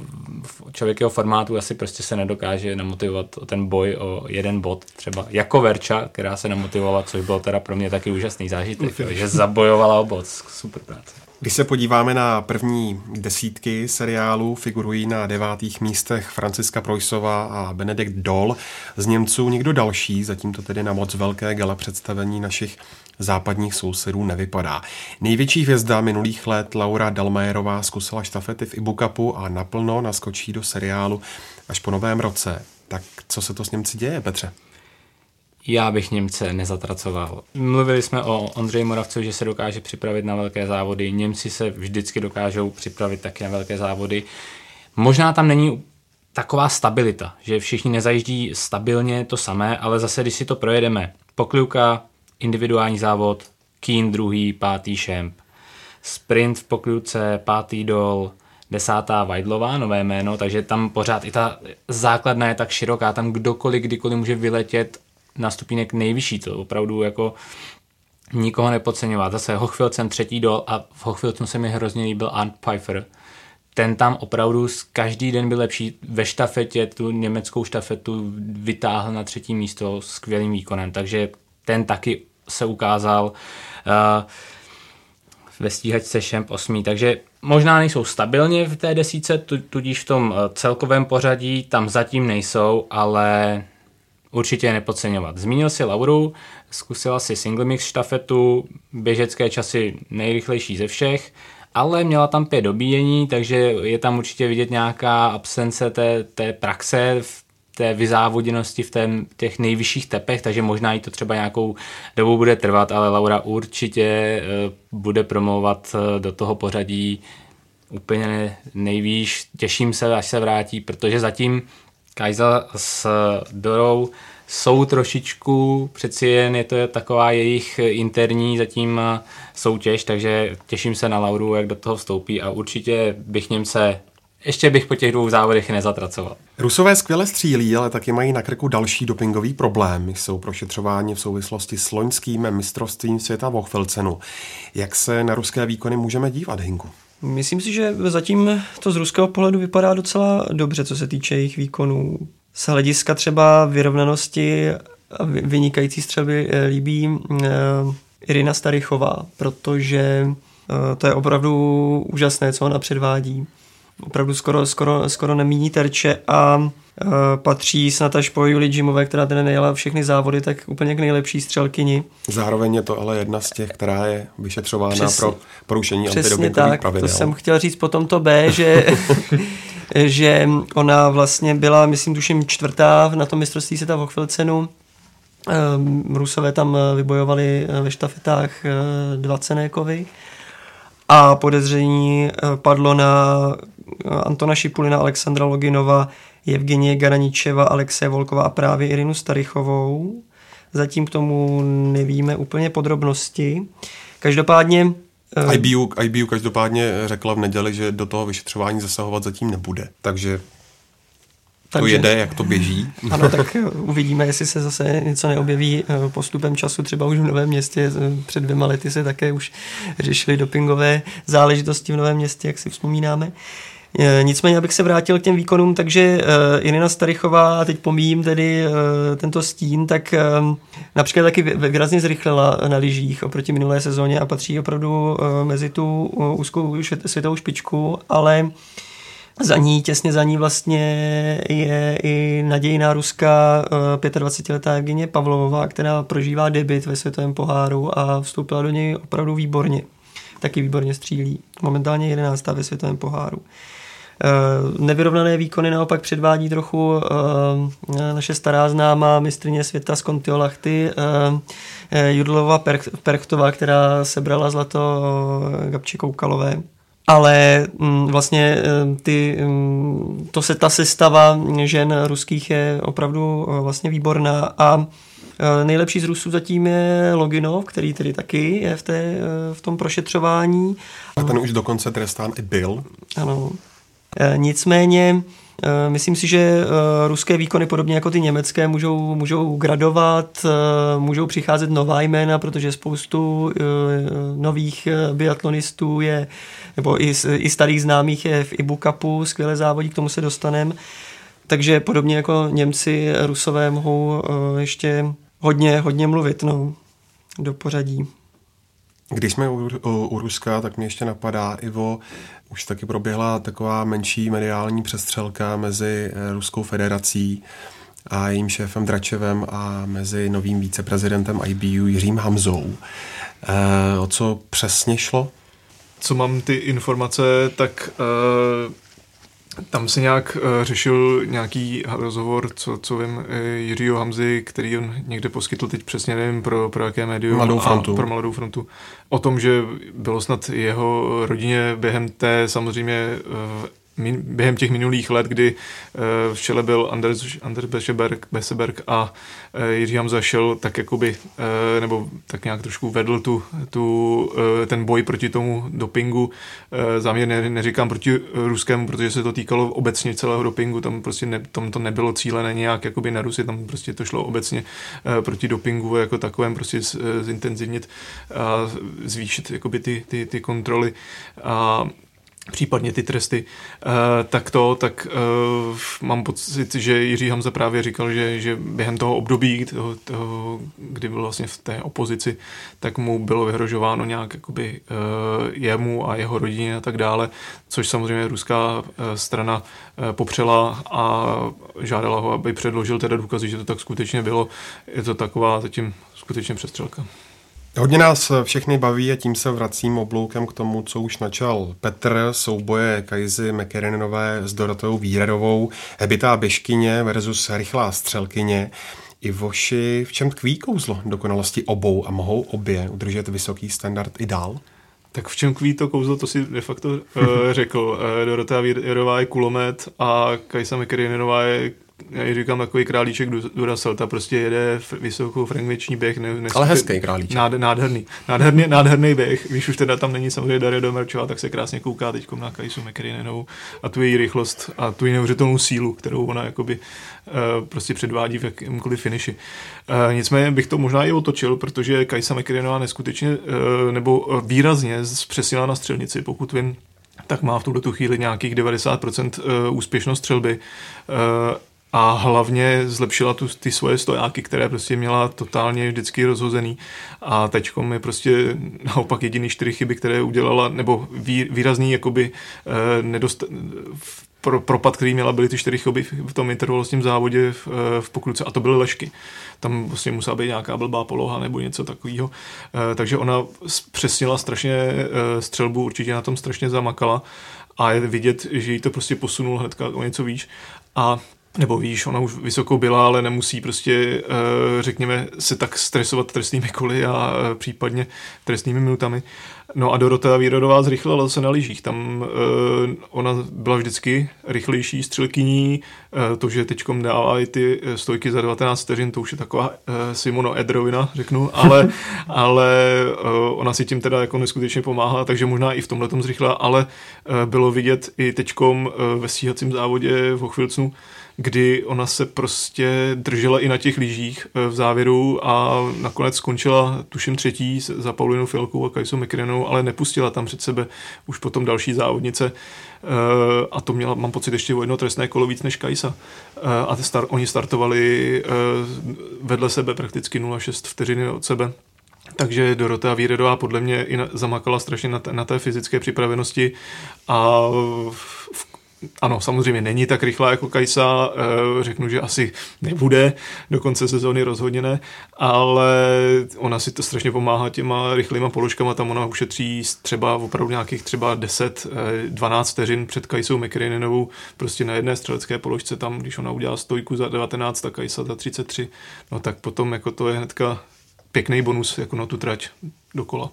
Speaker 3: člověkého formátu asi prostě se nedokáže namotivovat o ten boj o jeden bod, třeba jako Verča, která se namotivovala, což bylo teda pro mě taky úžasný zážitek, že zabojovala o bod, super práce.
Speaker 1: Když se podíváme na první desítky seriálu, figurují na devátých místech Franciska Projsova a Benedikt Dol. Z Němců nikdo další, zatím to tedy na moc velké gala představení našich západních sousedů nevypadá. Největší hvězda minulých let Laura Dalmajerová zkusila štafety v Ibukapu a naplno naskočí do seriálu až po novém roce. Tak co se to s Němci děje, Petře?
Speaker 3: Já bych Němce nezatracoval. Mluvili jsme o Ondřeji Moravcovi, že se dokáže připravit na velké závody. Němci se vždycky dokážou připravit taky na velké závody. Možná tam není taková stabilita, že všichni nezajíždí stabilně to samé, ale zase, když si to projedeme, pokliuka, individuální závod, Keen druhý, pátý šemp, sprint v pokliuce, pátý dol, desátá Vajdlová, nové jméno, takže tam pořád i ta základna je tak široká, tam kdokoliv, kdykoliv může vyletět na stupínek nejvyšší, to opravdu jako nikoho nepodceňovat. Zase Hochfilcem třetí dol a v Hochfilcu se mi hrozně líbil Arndt Pfeiffer, ten tam opravdu každý den byl lepší. Ve štafetě tu německou štafetu vytáhl na třetí místo skvělým výkonem, takže ten taky se ukázal uh, ve stíhačce Šemp 8. Takže možná nejsou stabilně v té desíce, tudíž v tom eh, celkovém pořadí tam zatím nejsou, ale určitě nepodceňovat. Zmínil si Lauru, zkusila si single mix štafetu, běžecké časy nejrychlejší ze všech, ale měla tam pět dobíjení, takže je tam určitě vidět nějaká absence té, té praxe v té vyzávoděnosti v tém, těch nejvyšších tepech, takže možná i to třeba nějakou dobu bude trvat, ale Laura určitě eh, bude promovat eh, do toho pořadí úplně nejvýš. Těším se, až se vrátí, protože zatím Kajza s Dorou jsou trošičku, přeci jen je to taková jejich interní zatím soutěž, takže těším se na Lauru, jak do toho vstoupí a určitě bych Němce ještě bych po těch dvou závodech nezatracoval.
Speaker 1: Rusové skvěle střílí, ale taky mají na krku další dopingový problém. Jsou prošetřováni v souvislosti s loňským mistrovstvím světa v Ochvelcenu. Jak se na ruské výkony můžeme dívat, Hinku?
Speaker 4: Myslím si, že zatím to z ruského pohledu vypadá docela dobře, co se týče jejich výkonů. Z hlediska třeba vyrovnanosti a vynikající střelby eh, líbí eh, Irina Starichová, protože eh, to je opravdu úžasné, co ona předvádí. Opravdu skoro, skoro, skoro nemíní terče a patří snad až po Juli Jimové, která tedy nejela všechny závody, tak úplně k nejlepší střelkyni.
Speaker 1: Zároveň je to ale jedna z těch, která je vyšetřována přesně, pro porušení
Speaker 4: přesně tak, pravidel. To jsem chtěl říct po tomto B, že že ona vlastně byla, myslím, tuším čtvrtá na tom mistrovství světa v Hochfilcenu. Ehm, Rusové tam eh, vybojovali eh, ve štafetách dva cenékovy a podezření padlo na Antona Šipulina, Alexandra Loginova, Evgenie Garaničeva, Alexe Volkova a právě Irinu Starichovou. Zatím k tomu nevíme úplně podrobnosti. Každopádně
Speaker 1: IBU, IBU každopádně řekla v neděli, že do toho vyšetřování zasahovat zatím nebude, takže takže, to jede, jak to běží.
Speaker 4: Ano, tak uvidíme, jestli se zase něco neobjeví eh, postupem času. Třeba už v Novém městě eh, před dvěma lety se také už řešily dopingové záležitosti v Novém městě, jak si vzpomínáme. Eh, nicméně, abych se vrátil k těm výkonům, takže uh, Irina Starichová, a teď pomíjím tedy uh, tento stín, tak například taky výrazně zrychlila na lyžích oproti minulé sezóně a patří opravdu mezi tu úzkou světovou špičku, ale za ní, těsně za ní vlastně je i nadějná ruská uh, 25-letá Evgenie Pavlovová, která prožívá debit ve světovém poháru a vstoupila do něj opravdu výborně. Taky výborně střílí. Momentálně 11. ve světovém poháru. Eh, nevyrovnané výkony naopak předvádí trochu eh, naše stará známá mistrně světa z Kontiolachty eh, Judlova Perchtová, která sebrala zlato Gabči Koukalové. Ale mm, vlastně ty, mm, to se ta sestava žen ruských je opravdu vlastně výborná a Nejlepší z Rusů zatím je Loginov, který tedy taky je v, té, v tom prošetřování.
Speaker 1: A ten už dokonce trestán i byl.
Speaker 4: Ano. Eh, nicméně eh, Myslím si, že eh, ruské výkony, podobně jako ty německé, můžou, můžou gradovat, můžou přicházet nová jména, protože spoustu nových biatlonistů je, nebo i, i starých známých je v Ibu Cupu, skvělé závodí, k tomu se dostaneme. Takže podobně jako Němci, Rusové mohou ještě hodně, hodně mluvit no, do pořadí.
Speaker 1: Když jsme u, u, u Ruska, tak mě ještě napadá, Ivo, už taky proběhla taková menší mediální přestřelka mezi eh, Ruskou federací a jejím šéfem Dračevem a mezi novým víceprezidentem IBU Jiřím Hamzou. E, o co přesně šlo?
Speaker 2: Co mám ty informace, tak e, tam se nějak uh, řešil nějaký rozhovor, co, co vím, uh, Jiřího Hamzy, který on někde poskytl teď přesně, nevím pro, pro jaké médium.
Speaker 1: Mladou frontu.
Speaker 2: A pro Mladou frontu. O tom, že bylo snad jeho rodině během té samozřejmě uh, během těch minulých let, kdy uh, v čele byl Anders, Anders Beseberg, Beseberg a uh, Jiří Hamza šel tak jakoby, uh, nebo tak nějak trošku vedl tu, tu, ten boj proti tomu dopingu. Záměrně neříkám proti ruskému, protože se to týkalo obecně celého dopingu, tam prostě ne, tam to nebylo cílené nějak jakoby na Rusy, tam prostě to šlo obecně proti dopingu jako takovém prostě zintenzivnit a zvýšit jakoby ty, ty, ty kontroly. A případně ty tresty, uh, tak to, tak uh, mám pocit, že Jiří Hamza právě říkal, že, že během toho období, toho, toho, kdy byl vlastně v té opozici, tak mu bylo vyhrožováno nějak jakoby, uh, jemu a jeho rodině a tak dále, což samozřejmě ruská strana popřela a žádala ho, aby předložil teda důkazy, že to tak skutečně bylo. Je to taková zatím skutečně přestřelka.
Speaker 1: Hodně nás všechny baví a tím se vracím obloukem k tomu, co už načal Petr, souboje Kajzy McKerrinové s Dorotou Výradovou, hebitá běžkyně versus rychlá střelkyně. Ivoši, v čem tkví kouzlo dokonalosti obou a mohou obě udržet vysoký standard i dál?
Speaker 2: Tak v čem kví to kouzlo, to si de facto uh, řekl. Uh, Dorota Výradová je kulomet a Kajsa McKerrinová je já ji říkám takový králíček Duracell, ta prostě jede vysokou frankvěční běh. Ne,
Speaker 1: ne, Ale hezký králíček.
Speaker 2: Nád, nádherný, nádherný, nádherný běh. Když už teda tam není samozřejmě Daria Domerčová, tak se krásně kouká teď na Kajsu McKinnonovou a tu její rychlost a tu její neuvěřitelnou sílu, kterou ona jakoby uh, prostě předvádí v jakémkoliv finiši. Uh, nicméně bych to možná i otočil, protože Kajsa McKinnonová neskutečně uh, nebo výrazně zpřesila na střelnici, pokud vím, tak má v tuto chvíli nějakých 90% úspěšnost střelby a hlavně zlepšila tu, ty svoje stojáky, které prostě měla totálně vždycky rozhozený a teďkom je prostě naopak jediný čtyři chyby, které udělala, nebo vý, výrazný jakoby eh, nedost, pro, propad, který měla, byly ty čtyři chyby v tom intervalostním závodě v, eh, v pokluce a to byly lešky. Tam vlastně musela být nějaká blbá poloha nebo něco takového. Eh, takže ona přesnila strašně eh, střelbu, určitě na tom strašně zamakala a je vidět, že jí to prostě posunul hnedka o něco víc. A nebo víš, ona už vysokou byla, ale nemusí prostě, eh, řekněme, se tak stresovat trestnými koly a eh, případně trestnými minutami. No a Dorota Výrodová zrychlila se na lyžích. Tam uh, ona byla vždycky rychlejší střelkyní. To, že teďkom dává i ty stojky za 19 vteřin, to už je taková Simono Edrovina, řeknu, ale, ale ona si tím teda jako neskutečně pomáhá, takže možná i v tomhle tom zrychlila, ale bylo vidět i teďkom ve stíhacím závodě v Hochvilcnu, kdy ona se prostě držela i na těch lyžích eh, v závěru a nakonec skončila, tuším, třetí za Paulinou Filkou a Kajsou McKinnonou, ale nepustila tam před sebe už potom další závodnice eh, a to měla, mám pocit, ještě o jedno trestné kolo víc než Kajsa. Eh, a star, oni startovali vedle sebe prakticky 0,6 vteřiny od sebe. Takže Dorota Výredová podle mě i na, zamakala strašně na, na té fyzické připravenosti a v, ano, samozřejmě není tak rychlá jako Kajsa, eh, řeknu, že asi nebude, do konce sezóny rozhodně ne, ale ona si to strašně pomáhá těma rychlýma položkama, tam ona ušetří třeba opravdu nějakých třeba 10, 12 eh, vteřin před Kajsou McKinnonovou, prostě na jedné střelecké položce tam, když ona udělá stojku za 19, tak Kajsa za 33, no tak potom jako to je hnedka pěkný bonus jako na tu trať dokola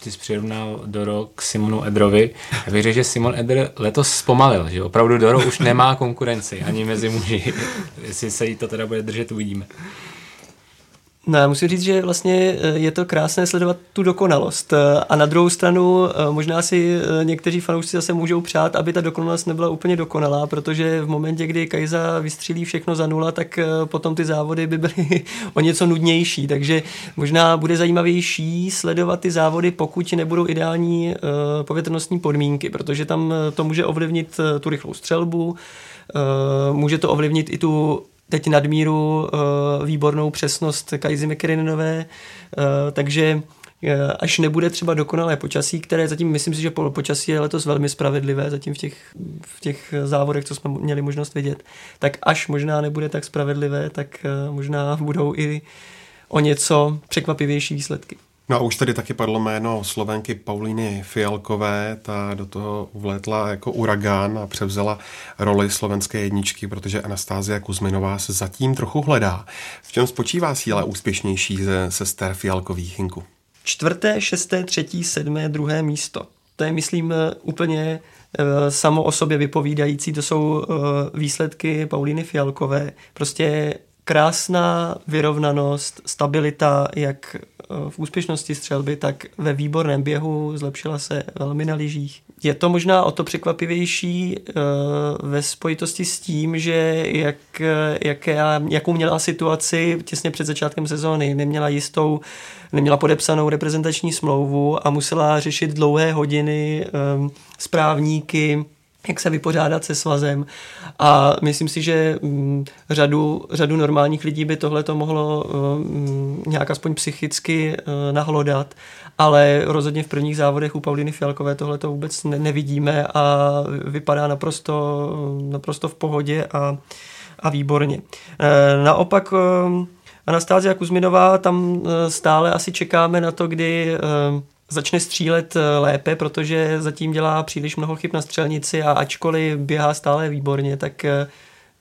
Speaker 3: ty jsi přirovnal Doro k Simonu Edrovi. Já bych řekl, že Simon Edr letos zpomalil, že opravdu Doro už nemá konkurenci ani mezi muži. Jestli se jí to teda bude držet, uvidíme.
Speaker 4: No, já musím říct, že vlastně eh, je to krásné sledovat tu dokonalost. Eh, a na druhou stranu eh, možná si někteří fanoušci zase můžou přát, aby ta dokonalost nebyla úplně dokonalá, protože v momentě, kdy Kajza vystřílí všechno za nula, tak potom ty závody by byly o něco nudnější. Takže možná bude zajímavější sledovat ty závody, pokud nebudou ideální povětrnostní podmínky, protože tam to může ovlivnit tu rychlou střelbu, může to ovlivnit i tu teď nadmíru uh, výbornou přesnost Kajzy McKinnonové, uh, takže uh, až nebude třeba dokonalé počasí, které zatím myslím si, že počasí je letos velmi spravedlivé, zatím v těch, v těch závodech, co jsme měli možnost vidět, tak až možná nebude tak spravedlivé, tak uh, možná budou i o něco překvapivější výsledky.
Speaker 1: No a už tady taky padlo jméno Slovenky Paulíny Fialkové, ta do toho vlétla jako uragán a převzala roli slovenské jedničky, protože Anastázia Kuzminová se zatím trochu hledá. V čem spočívá síla úspěšnější ze sester Fialkových, Hinku?
Speaker 4: Čtvrté, šesté, třetí, sedmé, druhé místo. To je, myslím, úplně eh, samo o sobě vypovídající. To jsou eh, výsledky Paulíny Fialkové. Prostě krásná vyrovnanost, stabilita, jak Eh, v úspěšnosti střelby, tak ve výborném běhu zlepšila se velmi na lyžích. Je to možná o to překvapivější eh, ve spojitosti s tím, že jak, jaké, jakou měla situaci těsně před začátkem sezóny. Neměla jistou, neměla podepsanou reprezentační smlouvu a musela řešit dlouhé hodiny eh, správníky, jak se vypořádat se svazem. A myslím si, že mm, řadu, řadu normálních lidí by tohle to mohlo mm, nějak aspoň psychicky uh, nahlodat, ale rozhodně v prvních závodech u Pauliny Fialkové tohle to vůbec ne, nevidíme a vypadá naprosto, naprosto v pohodě a, a výborně. Uh, naopak uh, Anastázia Kuzminová, tam stále asi čekáme na to, kdy začne střílet eh, lépe, protože zatím dělá příliš mnoho chyb na střelnici a ačkoliv běhá stále výborně, tak eh,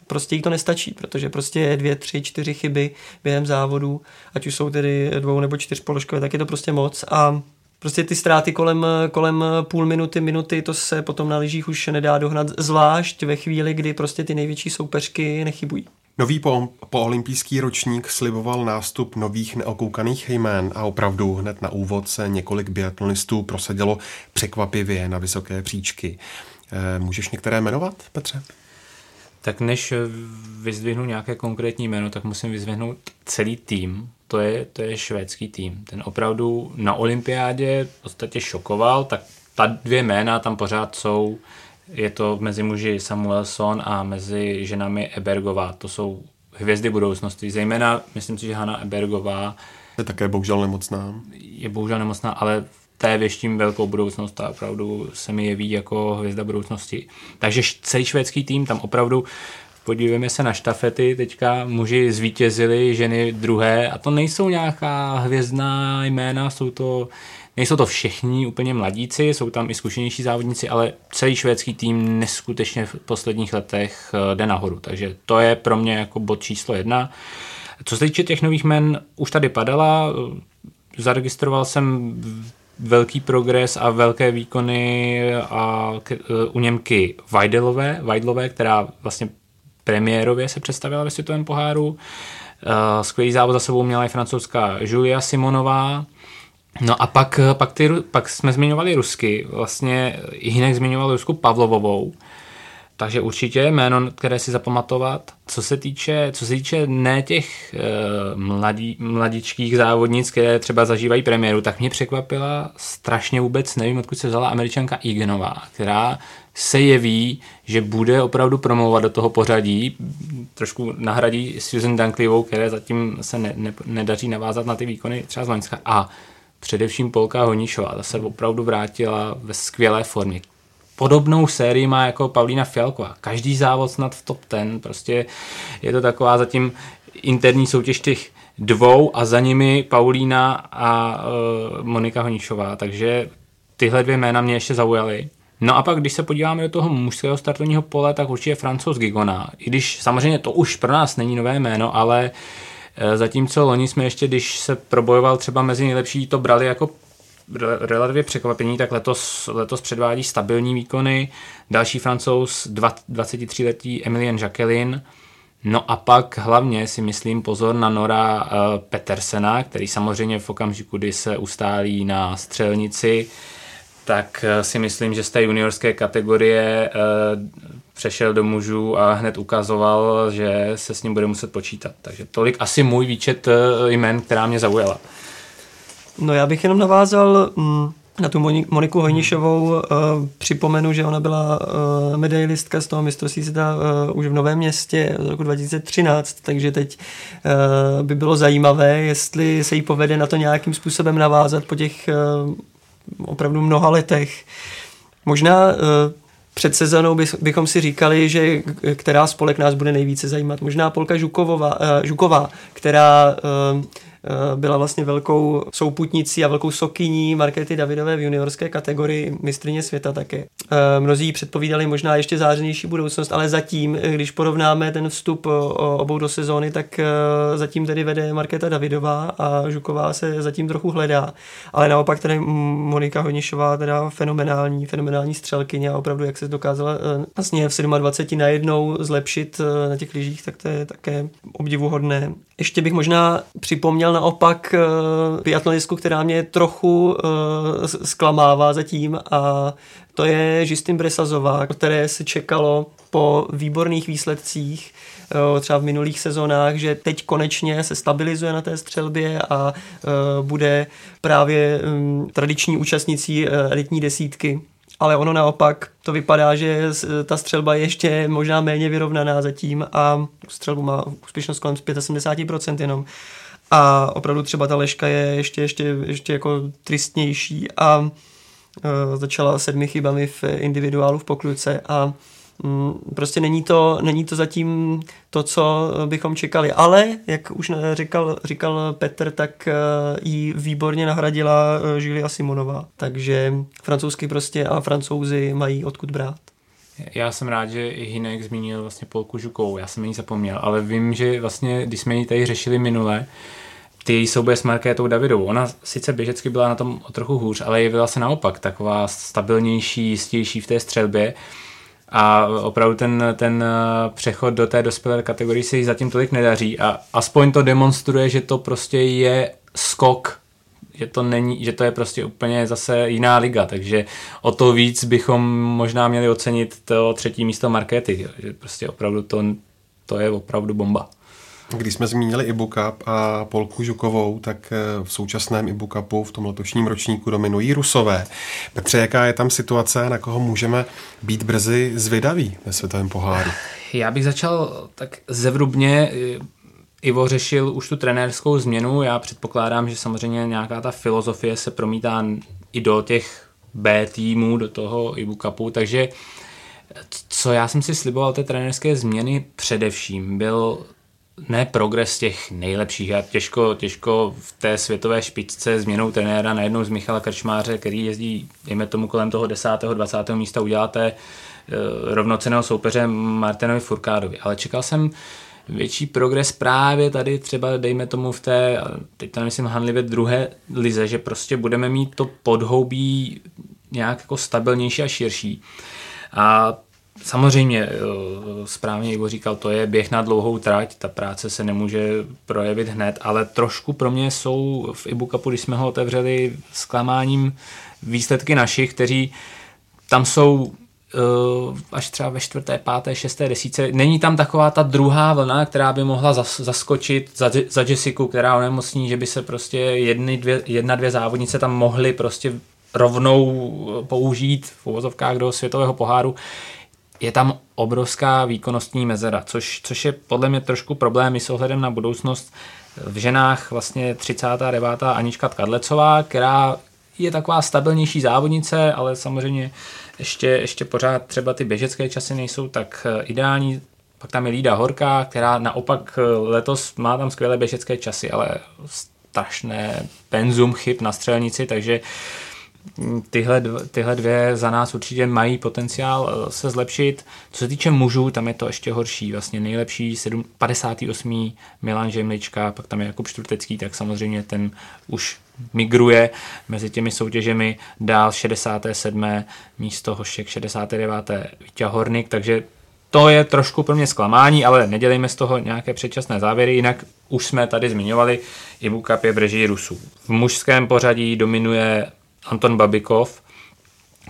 Speaker 4: prostě jí to nestačí, protože prostě dvě, tři, čtyři chyby během závodu, ať už jsou tedy dvou nebo čtyřpoložkové, tak je to prostě moc a prostě ty ztráty kolem, kolem půl minuty, minuty, to se potom na lyžích už nedá dohnat, zvlášť ve chvíli, kdy prostě ty největší soupeřky nechybují.
Speaker 1: Nový po, olympijský ročník sliboval nástup nových neokoukaných jmén a opravdu hned na úvod se několik biatlonistů prosadilo překvapivě na vysoké příčky. E, můžeš některé jmenovat, Petře?
Speaker 3: Tak než vyzdvihnu nějaké konkrétní jméno, tak musím vyzdvihnout celý tým. To je, to je švédský tým. Ten opravdu na olympiádě v podstatě šokoval, tak ta dvě jména tam pořád jsou je to mezi muži Samuelson a mezi ženami Ebergová. To jsou hvězdy budoucnosti. Zejména, myslím si, že Hanna Ebergová
Speaker 1: je také bohužel nemocná.
Speaker 3: Je bohužel nemocná, ale té věštím velkou budoucnost a opravdu se mi jeví jako hvězda budoucnosti. Takže celý švédský tým tam opravdu podívejme se na štafety, teďka muži zvítězili, ženy druhé a to nejsou nějaká hvězdná jména, jsou to Nejsou to všichni úplně mladíci, jsou tam i zkušenější závodníci, ale celý švédský tým neskutečně v posledních letech eh, jde nahoru. Takže to je pro mě jako bod číslo jedna. Co se týče těch nových men, už tady padala, zaregistroval jsem velký progres a velké výkony a k, eh, u Němky Vajdelové, Vajdlové, která vlastně premiérově se představila ve světovém poháru. Skvělý závod za sebou měla i francouzská Julia Simonová, No a pak, pak, ty, pak jsme zmiňovali Rusky, vlastně Hinek zmiňoval Rusku Pavlovovou, takže určitě jméno, které si zapamatovat. Co se týče, co se týče ne těch uh, mladí, mladičkých závodnic, které třeba zažívají premiéru, tak mě překvapila strašně vůbec, nevím, odkud se vzala američanka Igenová, která se jeví, že bude opravdu promlouvat do toho pořadí, trošku nahradí Susan Dunkleyovou, které zatím se ne, ne, nedaří navázat na ty výkony třeba z Loňska. A především Polka Honišová, ta se opravdu vrátila ve skvělé formě. Podobnou sérii má jako Paulína Fialková. Každý závod snad v top ten, prostě je to taková zatím interní soutěž těch dvou a za nimi Paulína a uh, Monika Honišová, takže tyhle dvě jména mě ještě zaujaly. No a pak, když se podíváme do toho mužského startovního pole, tak určitě francouz Gigona. I když samozřejmě to už pro nás není nové jméno, ale uh, zatímco loni jsme ještě, když se probojoval třeba mezi nejlepší, to brali jako relativně překvapení, tak letos, letos předvádí stabilní výkony. Další francouz, 23-letý Emilien Jacqueline. No a pak hlavně si myslím pozor na Nora uh, Petersena, který samozřejmě v okamžiku, kdy se ustálí na střelnici, tak uh, si myslím, že z té juniorské kategorie přešel do mužů a hned ukazoval, že se s ním bude muset počítat. Takže tolik asi můj výčet eh, jmen, která mě zaujala.
Speaker 4: No já bych jenom navázal mm, na tu Moniku Hojnišovou. Uh, připomenu, že ona byla uh, medailistka z toho mistrovství světa už v Novém městě z roku 2013, takže teď by bylo zajímavé, jestli se jí povede na to nějakým způsobem navázat po těch opravdu mnoha letech. Možná před sezónou bychom si říkali, že která spolek nás bude nejvíce zajímat. Možná Polka uh, Žuková, která uh, byla vlastně velkou souputnicí a velkou sokyní Markety Davidové v juniorské kategorii mistrině světa také. Mnozí předpovídali možná ještě zářenější budoucnost, ale zatím, když porovnáme ten vstup obou do sezóny, tak zatím tedy vede Markéta Davidová a Žuková se zatím trochu hledá. Ale naopak tady Monika Honišová teda fenomenální, fenomenální střelkyně a opravdu jak se dokázala eh, vlastně v 27 najednou zlepšit eh, na těch lyžích, tak to je také obdivuhodné. Ještě bych možná připomněl naopak eh, biatlonistku, která mě trochu zklamává zatím a to je Justin Bresazová, které se čekalo po výborných výsledcích Eh, třeba v minulých sezónách, že teď konečně se stabilizuje na té střelbě a eh, bude právě mm, tradiční účastnicí eh, elitní desítky ale ono naopak to vypadá, že ta střelba je ještě možná méně vyrovnaná zatím a střelbu má úspěšnost kolem 75% jenom. A opravdu třeba ta leška je ještě, ještě, ještě jako tristnější a uh, začala sedmi chybami v individuálu v pokluce a prostě není to, není to zatím to, co bychom čekali. Ale, jak už říkal, říkal Petr, tak eh, ji výborně nahradila eh, Julia Simonová. Takže francouzsky prostě a francouzi mají odkud brát.
Speaker 3: Já jsem rád, že i Hinek zmínil vlastně Polku Žukovou, já jsem ji zapomněl, ale vím, že vlastně, když jsme ji tady řešili minule, ty její souboje s Markétou Davidovou. Ona sice běžecky byla na tom o trochu hůř, ale jevila se naopak taková stabilnější, jistější v té střelbě a opravdu ten, ten eh, přechod do té dospělé kategorie se jí zatím tolik nedaří a aspoň to demonstruje, že to prostě je skok že to není, že to je prostě úplně zase jiná liga, takže o to víc bychom možná měli ocenit to třetí místo Markety, že prostě opravdu to, to je opravdu bomba.
Speaker 1: Když jsme zmínili Ibucup a Polku Žukovou, tak eh, v současném Ibucupu v tom letošním ročníku dominují Rusové. Petře, jaká je tam situace, na koho můžeme být brzy zvědaví ve světovém poháru?
Speaker 3: Já bych začal tak zevrubně. Ivo řešil už tu trenérskou změnu. Já předpokládám, že samozřejmě nějaká ta filozofie se promítá i do těch B týmů, do toho Ibucupu, takže co já jsem si sliboval té trenérské změny především, byl ne progres těch nejlepších. Já těžko, těžko v té světové špičce změnou trenéra najednou z Michala Krčmáře, který jezdí, dejme tomu, kolem toho 10. 20. místa uděláte e, rovnoceného soupeře Martinovi Furkádovi. Ale čekal jsem větší progres právě tady třeba, dejme tomu v té, teď to myslím hanlivě druhé lize, že prostě budeme mít to podhoubí nějak jako stabilnější a širší. A Samozřejmě, eh, správně Ivo říkal, to je běh na dlouhou trať, ta práce se nemůže projevit hned, ale trošku pro mě jsou v Ibukapu, když jsme ho otevřeli zklamáním výsledky našich, kteří tam jsou eh, až třeba ve čtvrté, páté, šesté desíce. Není tam taková ta druhá vlna, která by mohla zas, zaskočit za, za Jessiku, která onemocní, že by se prostě jedny, dvě, jedna, dvě závodnice tam mohly prostě rovnou použít v uvozovkách do světového poháru je tam obrovská výkonnostní mezera, což, což je podle mě trošku problém i s ohledem na budoucnost v ženách vlastně 39. Anička Tkadlecová, která je taková stabilnější závodnice, ale samozřejmě ještě, ještě pořád třeba ty běžecké časy nejsou tak eh, ideální. Pak tam je Lída Horká, která naopak eh, letos má tam skvělé běžecké časy, ale strašné penzum chyb na střelnici, takže uh, tyhle, tyhle dvě za nás určitě mají potenciál eh, se zlepšit. Co se týče mužů, tam je to ještě horší. Vlastně nejlepší 7, 58. Milan Žemlička, pak tam je Jakub Čtvrtecký, tak samozřejmě ten už migruje mezi těmi soutěžemi dál 67. místo Hošek 69. Vítě Hornik, takže to je trošku pro mě zklamání, ale nedělejme z toho nějaké předčasné závěry, jinak už jsme tady zmiňovali, Ibu Cup je břeží Rusů. V mužském pořadí dominuje Anton Babikov,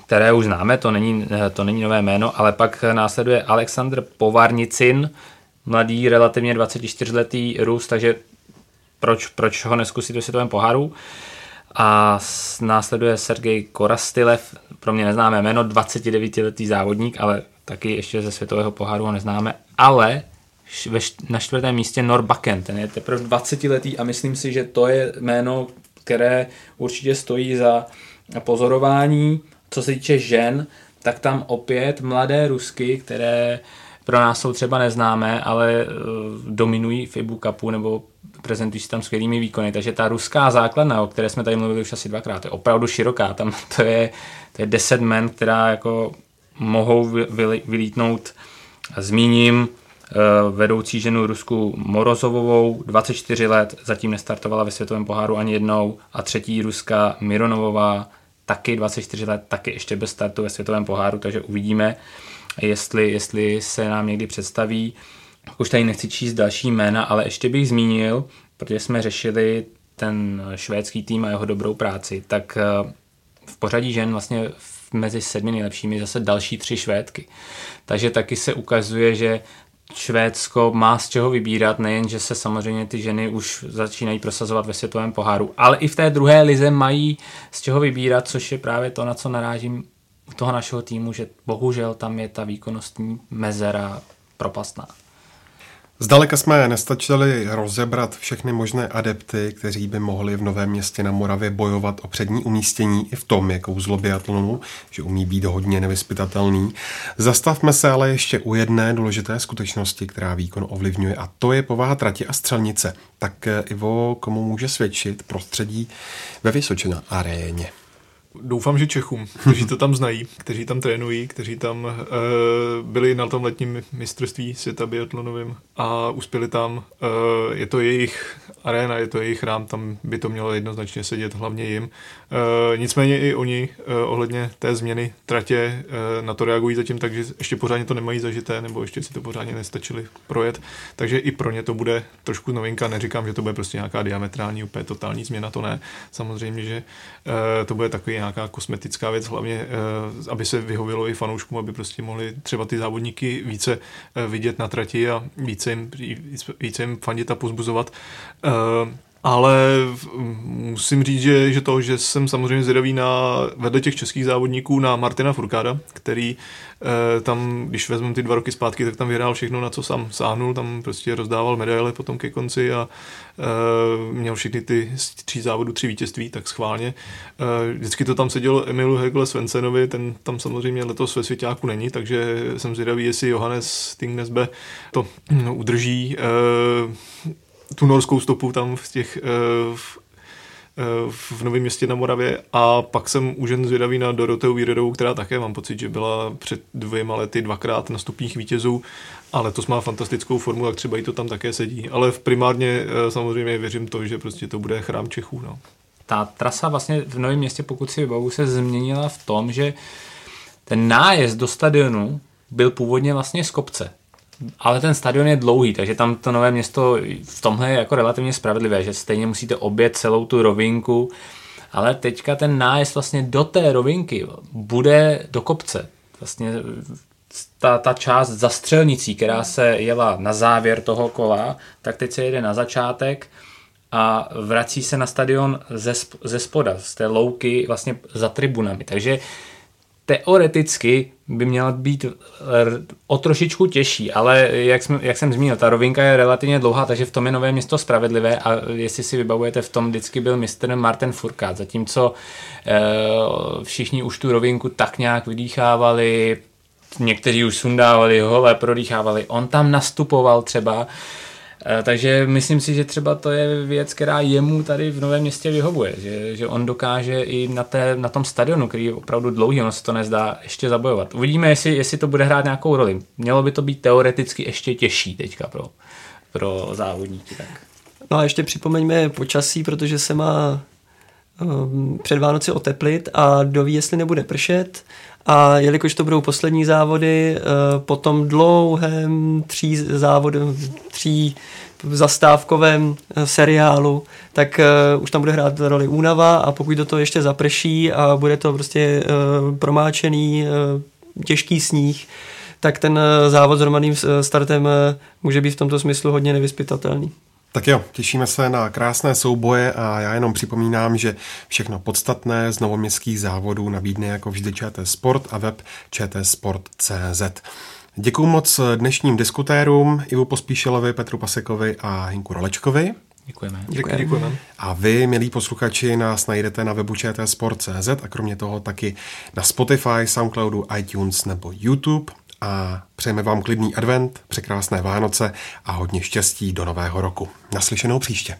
Speaker 3: které už známe, to není, to není nové jméno, ale pak následuje Aleksandr Povarnicin, mladý, relativně 24-letý Rus, takže proč, proč ho neskusit do světovém poháru. A následuje Sergej Korastylev, pro mě neznámé jméno, 29-letý závodník, ale taky ještě ze světového poháru ho neznáme, ale na čtvrtém místě Norbaken, ten je teprve 20 letý a myslím si, že to je jméno, které určitě stojí za pozorování. Co se týče žen, tak tam opět mladé Rusky, které pro nás jsou třeba neznámé, ale uh, dominují v Ibu Cupu nebo prezentují si tam skvělými výkony, takže ta ruská základna, o které jsme tady mluvili už asi dvakrát, je opravdu široká, tam to je, to je 10 men, která jako mohou vylítnout. Zmíním eh, vedoucí ženu Rusku Morozovovou, 24 let, zatím nestartovala ve světovém poháru ani jednou, a třetí Ruska Mironovová, taky 24 let, taky ještě bez startu ve světovém poháru, takže uvidíme, jestli, jestli se nám někdy představí. Už tady nechci číst další jména, ale ještě bych zmínil, protože jsme řešili ten švédský tým a jeho dobrou práci, tak eh, v pořadí žen vlastně mezi sedmi nejlepšími zase další tři Švédky. Takže taky se ukazuje, že Švédsko má z čeho vybírat, nejen, že se samozřejmě ty ženy už začínají prosazovat ve světovém poháru, ale i v té druhé lize mají z čeho vybírat, což je právě to, na co narážím u toho našeho týmu, že bohužel tam je ta výkonnostní mezera propastná.
Speaker 1: Zdaleka jsme nestačili rozebrat všechny možné adepty, kteří by mohli v Novém městě na Moravě bojovat o přední umístění i v tom, je kouzlo biatlonu, že umí být hodně nevyspytatelný. Zastavme se ale ještě u jedné důležité skutečnosti, která výkon ovlivňuje a to je povaha trati a střelnice. Tak eh, Ivo, komu může svědčit prostředí ve Vysočina aréně?
Speaker 2: Doufám, že Čechům, kteří to tam znají, kteří tam trénují, kteří tam uh, byli na tom letním mistrovství světa biatlonovým a uspěli tam. Uh, je to jejich arena, je to jejich rám, tam by to mělo jednoznačně sedět, hlavně jim. Uh, nicméně i oni uh, ohledně té změny tratě uh, na to reagují zatím tak, že ještě pořádně to nemají zažité, nebo ještě si to pořádně nestačili projet. Takže i pro ně to bude trošku novinka. Neříkám, že to bude prostě nějaká diametrální, úplně totální změna, to ne. Samozřejmě, že uh, to bude takový nějaká kosmetická věc, hlavně, uh, aby se vyhovělo i fanouškům, aby prostě mohli třeba ty závodníky více uh, vidět na trati a více jim, více jim fandit a pozbuzovat. Ale musím říct, že, že to, že jsem samozřejmě zvědavý na vedle těch českých závodníků na Martina Furkáda, který eh, tam, když vezmeme ty dva roky zpátky, tak tam vyhrál všechno, na co sám sáhnul, tam prostě rozdával medaile potom ke konci a eh, měl všechny ty tří závodů, tři vítězství, tak schválně. Eh, vždycky to tam sedělo Emilu Hegle Svensenovi, ten tam samozřejmě letos ve svěťáku není, takže jsem zvědavý, jestli Johannes Tingnesbe to no, udrží. Eh, tu norskou stopu tam v těch eh, v, eh, v Novém městě na Moravě a pak jsem už jen zvědavý na Doroteu Výredovou, která také mám pocit, že byla před dvěma lety dvakrát na stupních vítězů a letos má fantastickou formu, tak třeba i to tam také sedí. Ale v primárně eh, samozřejmě věřím to, že prostě to bude chrám Čechů. No.
Speaker 3: Ta trasa vlastně v Novém městě, pokud si vybavu, se změnila v tom, že ten nájezd do stadionu byl původně vlastně z kopce ale ten stadion je dlouhý, takže tam to nové město v tomhle je jako relativně spravedlivé, že stejně musíte obět celou tu rovinku, ale teďka ten nájezd vlastně do té rovinky bude do kopce. Vlastně ta, ta část za střelnicí, která se jela na závěr toho kola, tak teď se jede na začátek a vrací se na stadion ze, ze spoda, z té louky vlastně za tribunami. Takže teoreticky by měla být o trošičku těžší, ale jak, jsme, jak jsem zmínil, ta rovinka je relativně dlouhá, takže v tom je nové město spravedlivé a jestli si vybavujete, v tom vždycky byl mistr Martin Furkát, zatímco e, všichni už tu rovinku tak nějak vydýchávali, někteří už sundávali, hole prodýchávali, on tam nastupoval třeba Eh, takže myslím si, že třeba to je věc, která jemu tady v Novém městě vyhovuje, že, že on dokáže i na, té, na tom stadionu, který je opravdu dlouhý, ono se to nezdá, ještě zabojovat. Uvidíme, jestli, jestli to bude hrát nějakou roli. Mělo by to být teoreticky ještě těžší teďka pro, pro závodníky. Tak.
Speaker 4: No a ještě připomeňme počasí, protože se má um, před Vánoci oteplit a doví, jestli nebude pršet a jelikož to budou poslední závody, eh, po tom dlouhém tří závodem, tří zastávkovém eh, seriálu, tak uh, už tam bude hrát roli únava a pokud do toho ještě zaprší a bude to prostě uh, promáčený uh, těžký sníh, tak ten uh, závod s hromadným startem uh, může být v tomto smyslu hodně nevyspytatelný.
Speaker 1: Tak jo, těšíme se na krásné souboje a já jenom připomínám, že všechno podstatné z novoměstských závodů nabídne jako vždy ČT Sport a web čtsport.cz. Děkuji moc dnešním diskutérům Ivu Pospíšilovi, Petru Pasekovi a Hinku Rolečkovi.
Speaker 3: Děkujeme.
Speaker 2: Děkujeme. Děkujeme.
Speaker 1: A vy, milí posluchači, nás najdete na webu čtsport.cz a kromě toho taky na Spotify, Soundcloudu, iTunes nebo YouTube a přejeme vám klidný advent, překrásné Vánoce a hodně štěstí do nového roku. Naslyšenou příště.